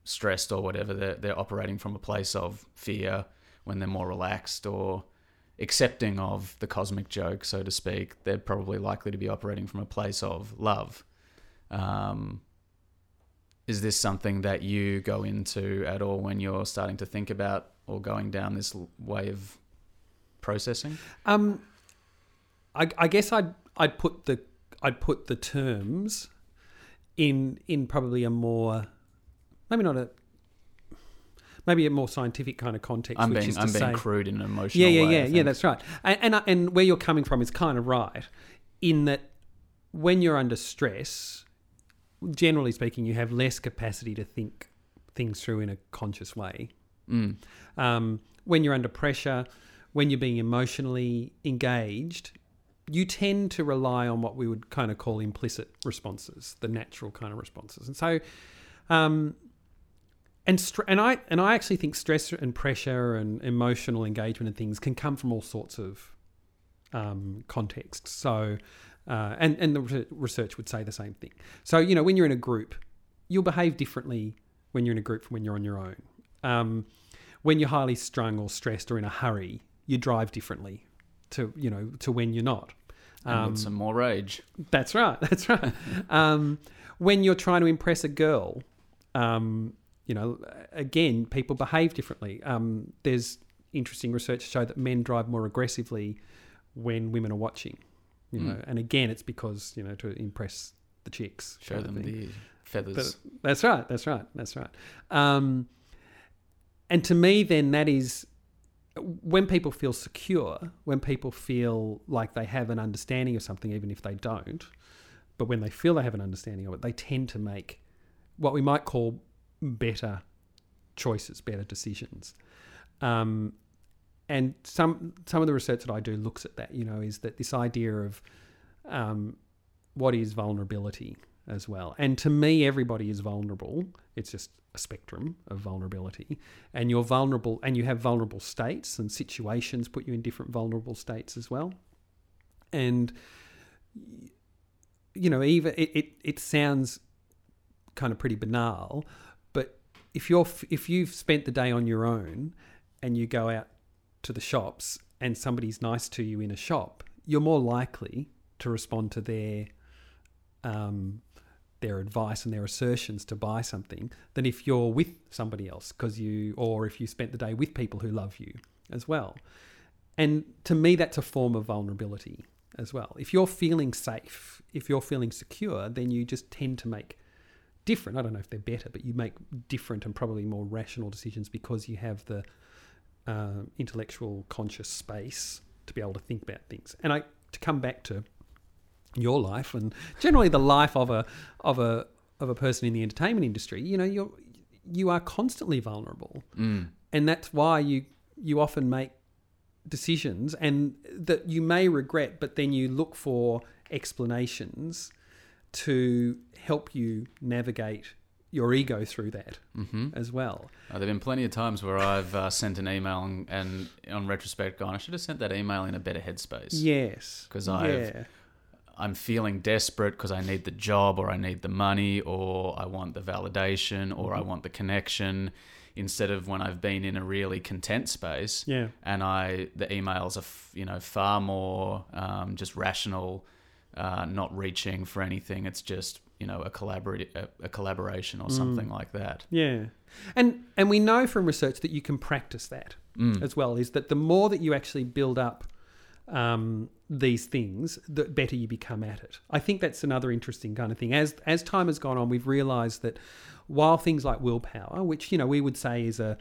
stressed or whatever, they're, they're operating from a place of fear. When they're more relaxed or accepting of the cosmic joke, so to speak, they're probably likely to be operating from a place of love. Um, is this something that you go into at all when you're starting to think about or going down this way of processing? Um, I, I guess I'd I'd put the I'd put the terms in in probably a more maybe not a maybe a more scientific kind of context. I'm which being I'm being say, crude in an emotional yeah, yeah, way. I yeah, yeah. That's right. And and, and where you're coming from is kind of right in that when you're under stress, generally speaking, you have less capacity to think things through in a conscious way. Mm. Um, when you're under pressure, when you're being emotionally engaged, you tend to rely on what we would kind of call implicit responses, the natural kind of responses. And so, um, and str- and I and I actually think stress and pressure and emotional engagement and things can come from all sorts of um, contexts. So, uh, and and the research would say the same thing. So you know, when you're in a group, you'll behave differently when you're in a group from when you're on your own. Um, when you're highly strung or stressed or in a hurry, you drive differently to you know to when you're not. And Um, with some more rage. that's right. That's right. um, when you're trying to impress a girl, um, you know, again, people behave differently. Um, there's interesting research to show that men drive more aggressively when women are watching. You know, Mm. and again, it's because you know to impress the chicks. Show them the feathers. But that's right. That's right. That's right. Um, and to me, then that is when people feel secure, when people feel like they have an understanding of something, even if they don't, but when they feel they have an understanding of it, they tend to make what we might call better choices, better decisions. Um, and some some of the research that I do looks at that. You know, is that this idea of um, what is vulnerability? as well. And to me, everybody is vulnerable. It's just a spectrum of vulnerability. And you're vulnerable, and you have vulnerable states, and situations put you in different vulnerable states as well. And, you know, even it, it, it sounds kind of pretty banal, if you're if you've spent the day on your own and you go out to the shops and somebody's nice to you in a shop, you're more likely to respond to their um, their advice and their assertions to buy something than if you're with somebody else because you or if you spent the day with people who love you as well. And to me that's a form of vulnerability as well. If you're feeling safe, if you're feeling secure, then you just tend to make different, I don't know if they're better, but you make different and probably more rational decisions because you have the uh, intellectual conscious space to be able to think about things. And I to come back to your life and generally the life of a of a of a person in the entertainment industry, you know, you're you are constantly vulnerable, Mm. and that's why you you often make decisions and that you may regret, but then you look for explanations to help you navigate your ego through that Mm-hmm. as well. Uh, there have been plenty of times where I've uh, sent an email and, and on retrospect gone, I should have sent that email in a better headspace. Yes, 'Cause I've- yeah. I'm feeling desperate because I need the job or I need the money or I want the validation or I want the connection instead of when I've been in a really content space yeah. and I the emails are f- you know far more um, just rational, uh, not reaching for anything. It's just you know a collaborate a, a collaboration or something like that. Yeah. And and we know from research that you can practice that Mm. as well, is that the more that you actually build up um, these things, the better you become at it. I think that's another interesting kind of thing. As as time has gone on, we've realized that while things like willpower, which, you know, we would say is a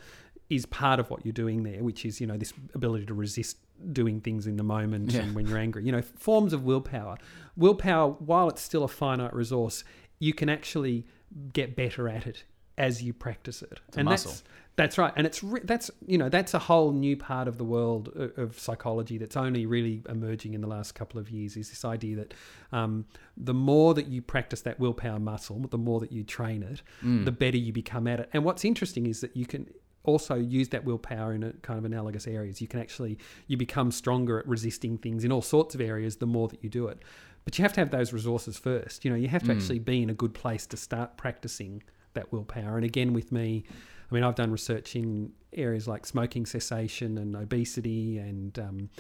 is part of what you're doing there, which is, you know, this ability to resist doing things in the moment Yeah. and when you're angry. You know, forms of willpower. Willpower, while it's still a finite resource, you can actually get better at it as you practice it. a and muscle. that's that's right. And it's re- that's you know that's a whole new part of the world of, of psychology that's only really emerging in the last couple of years. Is this idea that um, the more that you practice that willpower muscle, the more that you train it, Mm. the better you become at it. And what's interesting is that you can also use that willpower in a kind of analogous areas. You can actually you become stronger at resisting things in all sorts of areas the more that you do it. But you have to have those resources first. You know, you have to Mm. actually be in a good place to start practicing that willpower. And again, with me, I mean, I've done research in areas like smoking cessation and obesity and um,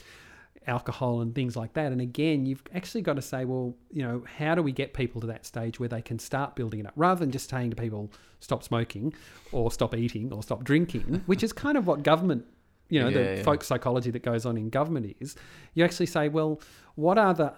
alcohol and things like that. And again, you've actually got to say, well, you know, how do we get people to that stage where they can start building it up rather than just saying to people, stop smoking or stop eating or stop drinking, which is kind of what government, you know, Yeah, the yeah. folk psychology that goes on in government is. You actually say, well, what are the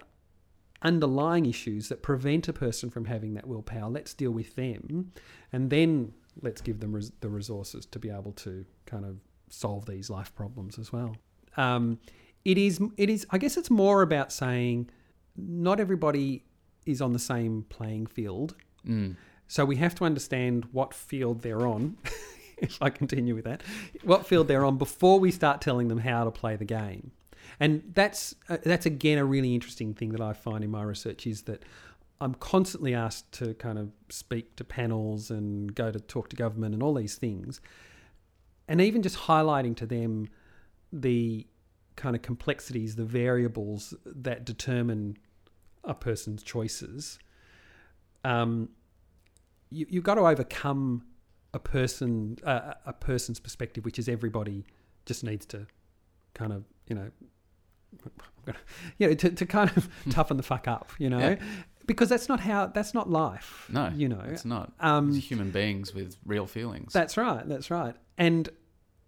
underlying issues that prevent a person from having that willpower? Let's deal with them. And then let's give them res- the resources to be able to kind of solve these life problems as well. Um, it is, it is. I guess it's more about saying not everybody is on the same playing field, Mm. so we have to understand what field they're on. if I continue with that, what field they're on before we start telling them how to play the game. And that's uh, that's again a really interesting thing that I find in my research is that I'm constantly asked to kind of speak to panels and go to talk to government and all these things, and even just highlighting to them the kind of complexities, the variables that determine a person's choices. Um, you, you've got to overcome a person uh, a person's perspective, which is everybody just needs to kind of you know you know to, to kind of toughen the fuck up, you know, Yeah. because that's not how that's not life. No, you know, It's not. um, It's human beings with real feelings. that's right. That's right. And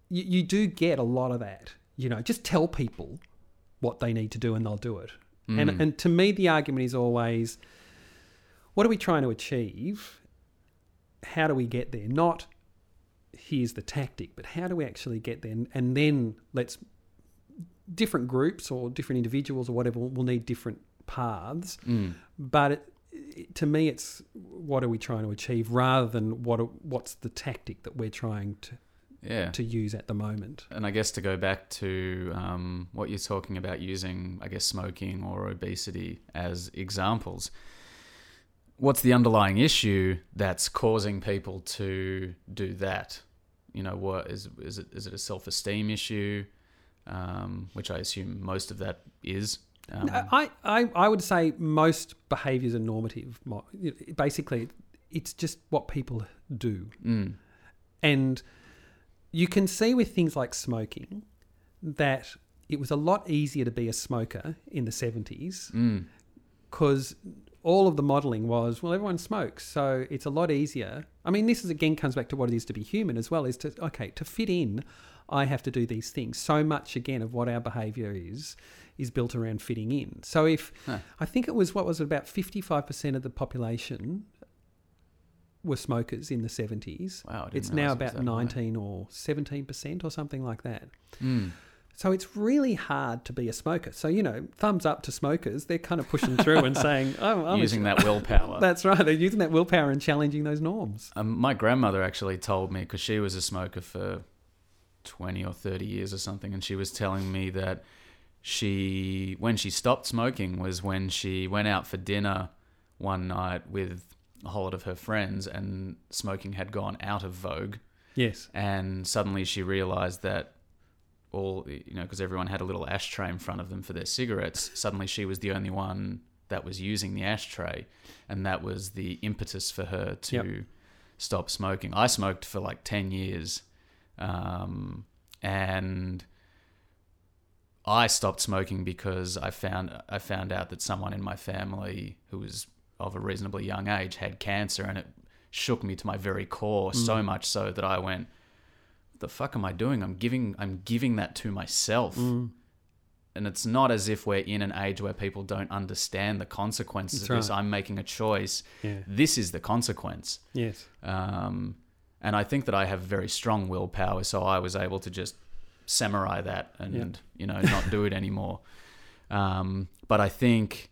you, you do get a lot of that. You know, just tell people what they need to do and they'll do it. And Mm. and to me, the argument is always, what are we trying to achieve? How do we get there? Not here's the tactic, but how do we actually get there? And, and then let's different groups or different individuals or whatever will need different paths Mm. but it, it, to me it's what are we trying to achieve rather than what are, what's the tactic that we're trying to, Yeah. to use at the moment And I guess to go back to um, what you're talking about using, I guess, smoking or obesity as examples, what's the underlying issue that's causing people to do that? You know, what is is it? Is it a self esteem issue? Um, which I assume most of that is. Um, I, I, I would say most behaviours are normative. Basically, it's just what people do. mm, And you can see with things like smoking that it was a lot easier to be a smoker in the 70s mm, because all of the modeling was, well, everyone smokes. So it's a lot easier. I mean, this is again comes back to what it is to be human as well is to, okay, to fit in, I have to do these things. So much, again, of what our behavior is, is built around fitting in. So if, Huh. I think it was, what was it, about 55% of the population were smokers in the 70s. wow. It's now it about high. 19 or 17% or something like that. Mm. So it's really hard to be a smoker. So, you know, thumbs up to smokers. They're kind of pushing through and saying, oh, I'm Using that willpower. That's right. They're using that willpower and challenging those norms. Um, my grandmother actually told me because she was a smoker for twenty or thirty years or something, and she was telling me that she, when she stopped smoking, was when she went out for dinner one night with a whole lot of her friends, and smoking had gone out of vogue, Yes. and suddenly she realized that all you know because everyone had a little ashtray in front of them for their cigarettes suddenly she was the only one that was using the ashtray and that was the impetus for her to Yep. stop smoking i smoked for like 10 years um, and i stopped smoking because i found i found out that someone in my family who was of a reasonably young age had cancer and it shook me to my very core so Mm. much so that i went what the fuck am I doing? I'm giving I'm giving that to myself. Mm. And it's not as if we're in an age where people don't understand the consequences That's of this. right. I'm making a choice. Yeah. This is the consequence. Yes. Um, and I think that I have very strong willpower, so I was able to just samurai that and you know not do it anymore. Um, but I think,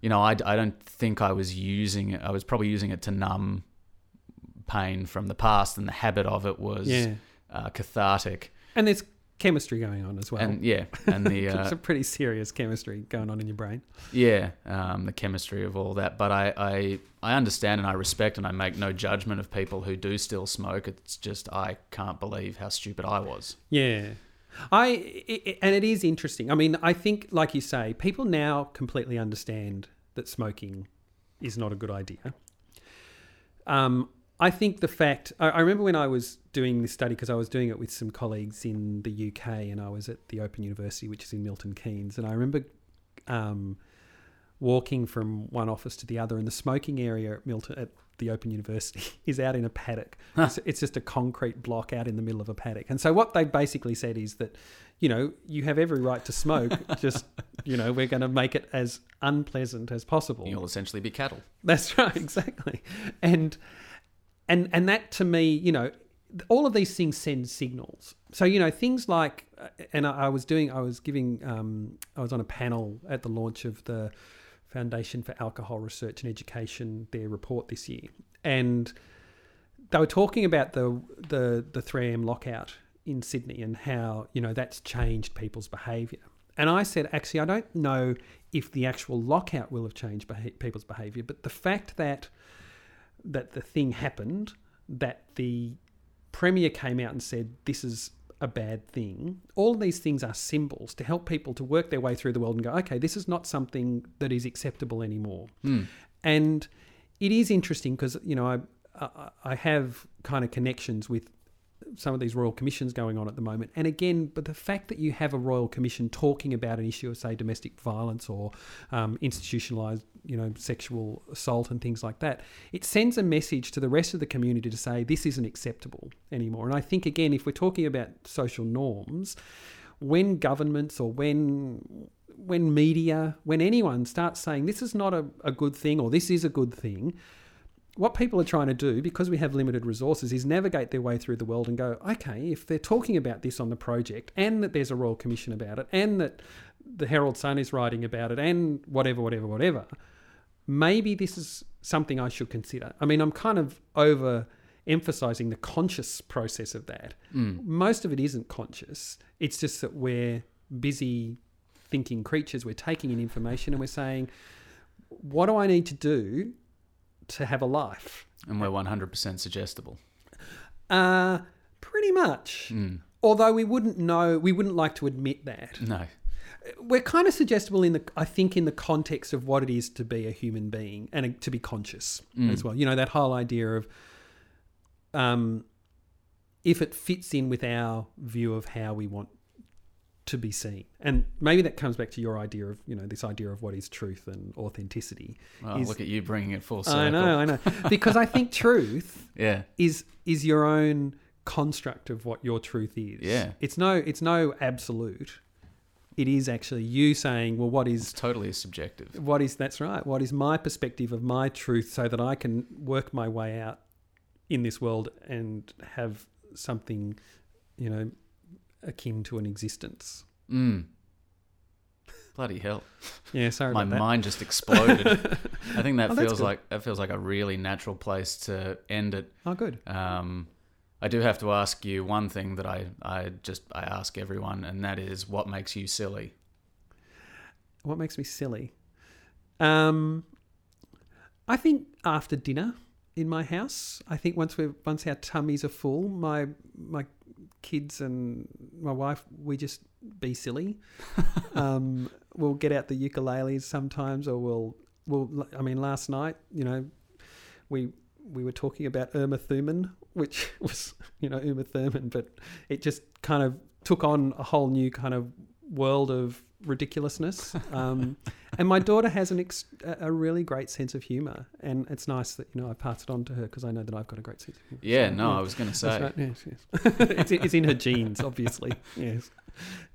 you know, I, I don't think I was using it. I was probably using it to numb pain from the past, and the habit of it was Yeah. uh, cathartic. And there's chemistry going on as well. and yeah, and the it's uh, a pretty serious chemistry going on in your brain. yeah, um, the chemistry of all that. But I, I I understand and I respect and I make no judgment of people who do still smoke. It's just I can't believe how stupid I was. Yeah. I i i- and it is interesting. I mean, I think like you say, people now completely understand that smoking is not a good idea. Um, I think the fact I, I remember when I was doing this study because I was doing it with some colleagues in the UK and I was at the Open University, which is in Milton Keynes, and I remember um, walking from one office to the other, and the smoking area at Milton at the Open University is out in a paddock. It's, it's just a concrete block out in the middle of a paddock. And so what they basically said is that, you know, you have every right to smoke. just, you know, we're going to make it as unpleasant as possible. You'll essentially be cattle. That's right, exactly. And and and that to me, you know, all of these things send signals. So you know, things like, uh, and I, I was doing, I was giving, um, I was on a panel at the launch of the Foundation for Alcohol Research and Education, their report this year, and they were talking about the the the 3am lockout in Sydney and how you know that's changed people's behaviour. And I said, actually, I don't know if the actual lockout will have changed beha- people's behaviour, but the fact that that the thing happened, that the premier came out and said this is a bad thing. All of these things are symbols to help people to work their way through the world and go, okay, this is not something that is acceptable anymore. Hmm. And it is interesting because you know I, I I have kind of connections with some of these royal commissions going on at the moment. And again, but the fact that you have a royal commission talking about an issue of say domestic violence or um, institutionalized you know sexual assault and things like that, it sends a message to the rest of the community to say this isn't acceptable anymore. And I think again, if we're talking about social norms, when governments or when when media, when anyone starts saying this is not a, a good thing or this is a good thing, what people are trying to do, because we have limited resources, is navigate their way through the world and go, okay, if they're talking about this on the project and that there's a Royal Commission about it and that the Herald Sun is writing about it and whatever, whatever, whatever, maybe this is something I should consider. I mean, I'm kind of over emphasizing the conscious process of that. Mm. Most of it isn't conscious. It's just that we're busy thinking creatures. We're taking in information and we're saying, what do I need to do to have a life. And we're 100% suggestible. Uh, pretty much. Mm. Although we wouldn't know, we wouldn't like to admit that. No. We're kind of suggestible in the, I think, in the context of what it is to be a human being and to be conscious Mm. as well. You know, that whole idea of, um, if it fits in with our view of how we want to be seen, and maybe that comes back to your idea of, you know, this idea of what is truth and authenticity. Well, Is- look at you bringing it full circle. I know, I know, because I think truth Yeah. is is your own construct of what your truth is. Yeah. It's no it's no absolute. It is actually you saying, well, what is It's totally subjective. what is that's right. What is my perspective of my truth so that I can work my way out in this world and have something, you know, akin to an existence. Mm. Bloody hell. Yeah, sorry My about that. mind just exploded. I think that Oh, feels like that feels like a really natural place to end it. Oh, good. Um, I do have to ask you one thing that I, I just I ask everyone, and that is what makes you silly. What makes me silly? Um, I think after dinner in my house, I think once we once our tummies are full, my my kids and my wife, we just be silly. um, we'll get out the ukuleles sometimes, or we'll we'll. I mean, last night, you know, we we were talking about Irma Thuman, which was you know Uma Thurman, but it just kind of took on a whole new kind of world of ridiculousness. Um, and my daughter has an ex- a really great sense of humour, and it's nice that you know I pass it on to her because I know that I've got a great sense of humour. Yeah, So, no, I was going to say. right. Yes, yes. it's, in- it's in her genes, obviously. Yes,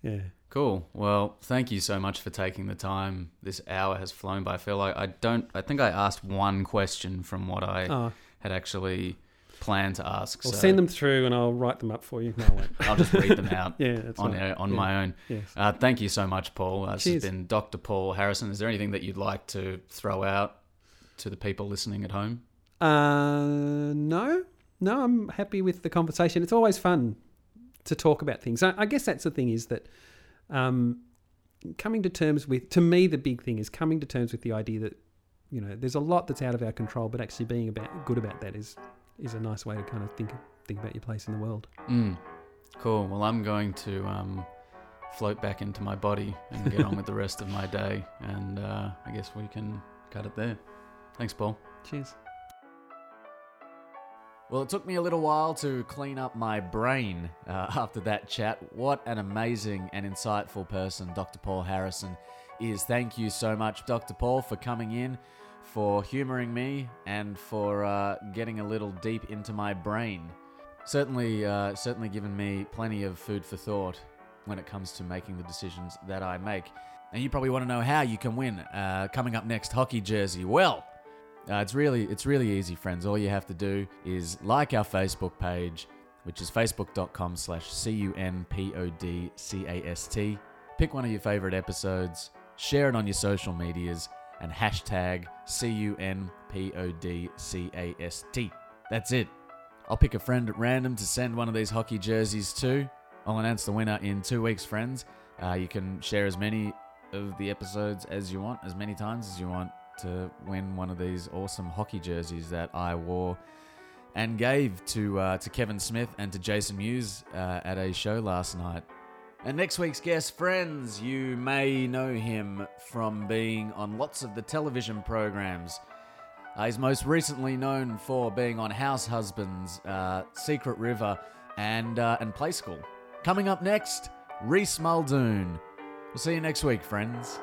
yeah. Cool. Well, thank you so much for taking the time. This hour has flown by. I feel like I don't. I think I asked one question from what I Oh, had actually planned to ask. I'll so send them through, and I'll write them up for you. No, I won't. I'll just read them out yeah, on right. on Yeah. my own. Yes. Uh, thank you so much, Paul. Uh, this has Cheers. been Dr. Paul Harrison. Is there anything that you'd like to throw out to the people listening at home? Uh, no, no, I'm happy with the conversation. It's always fun to talk about things. I, I guess that's the thing is that um, coming to terms with, to me, the big thing is coming to terms with the idea that you know there's a lot that's out of our control, but actually being about good about that is is a nice way to kind of think think about your place in the world. Mm. Cool. Well, I'm going to um, float back into my body and get on with the rest of my day. And uh, I guess we can cut it there. Thanks, Paul. Cheers. Well, it took me a little while to clean up my brain uh, after that chat. What an amazing and insightful person Dr. Paul Harrison is. Thank you so much, Dr. Paul, for coming in, for humoring me, and for uh, getting a little deep into my brain. Certainly, uh, certainly given me plenty of food for thought when it comes to making the decisions that I make. And you probably want to know how you can win. Uh, coming up next, hockey jersey. Well, uh, it's really it's really easy, friends. All you have to do is like our Facebook page, which is facebook.com slash C-U-N-P-O-D-C-A-S-T. Pick one of your favorite episodes, share it on your social medias, and hashtag C-U-N-P-O-D-C-A-S-T. That's it. I'll pick a friend at random to send one of these hockey jerseys to. I'll announce the winner in two weeks, friends. Uh, you can share as many of the episodes as you want, as many times as you want, to win one of these awesome hockey jerseys that I wore and gave to uh, to Kevin Smith and to Jason Mewes uh, at a show last night. And next week's guest, friends, you may know him from being on lots of the television programs. Uh, he's most recently known for being on House Husbands, uh, Secret River, and uh, and Play School. Coming up next, Rhys Muldoon. We'll see you next week, friends.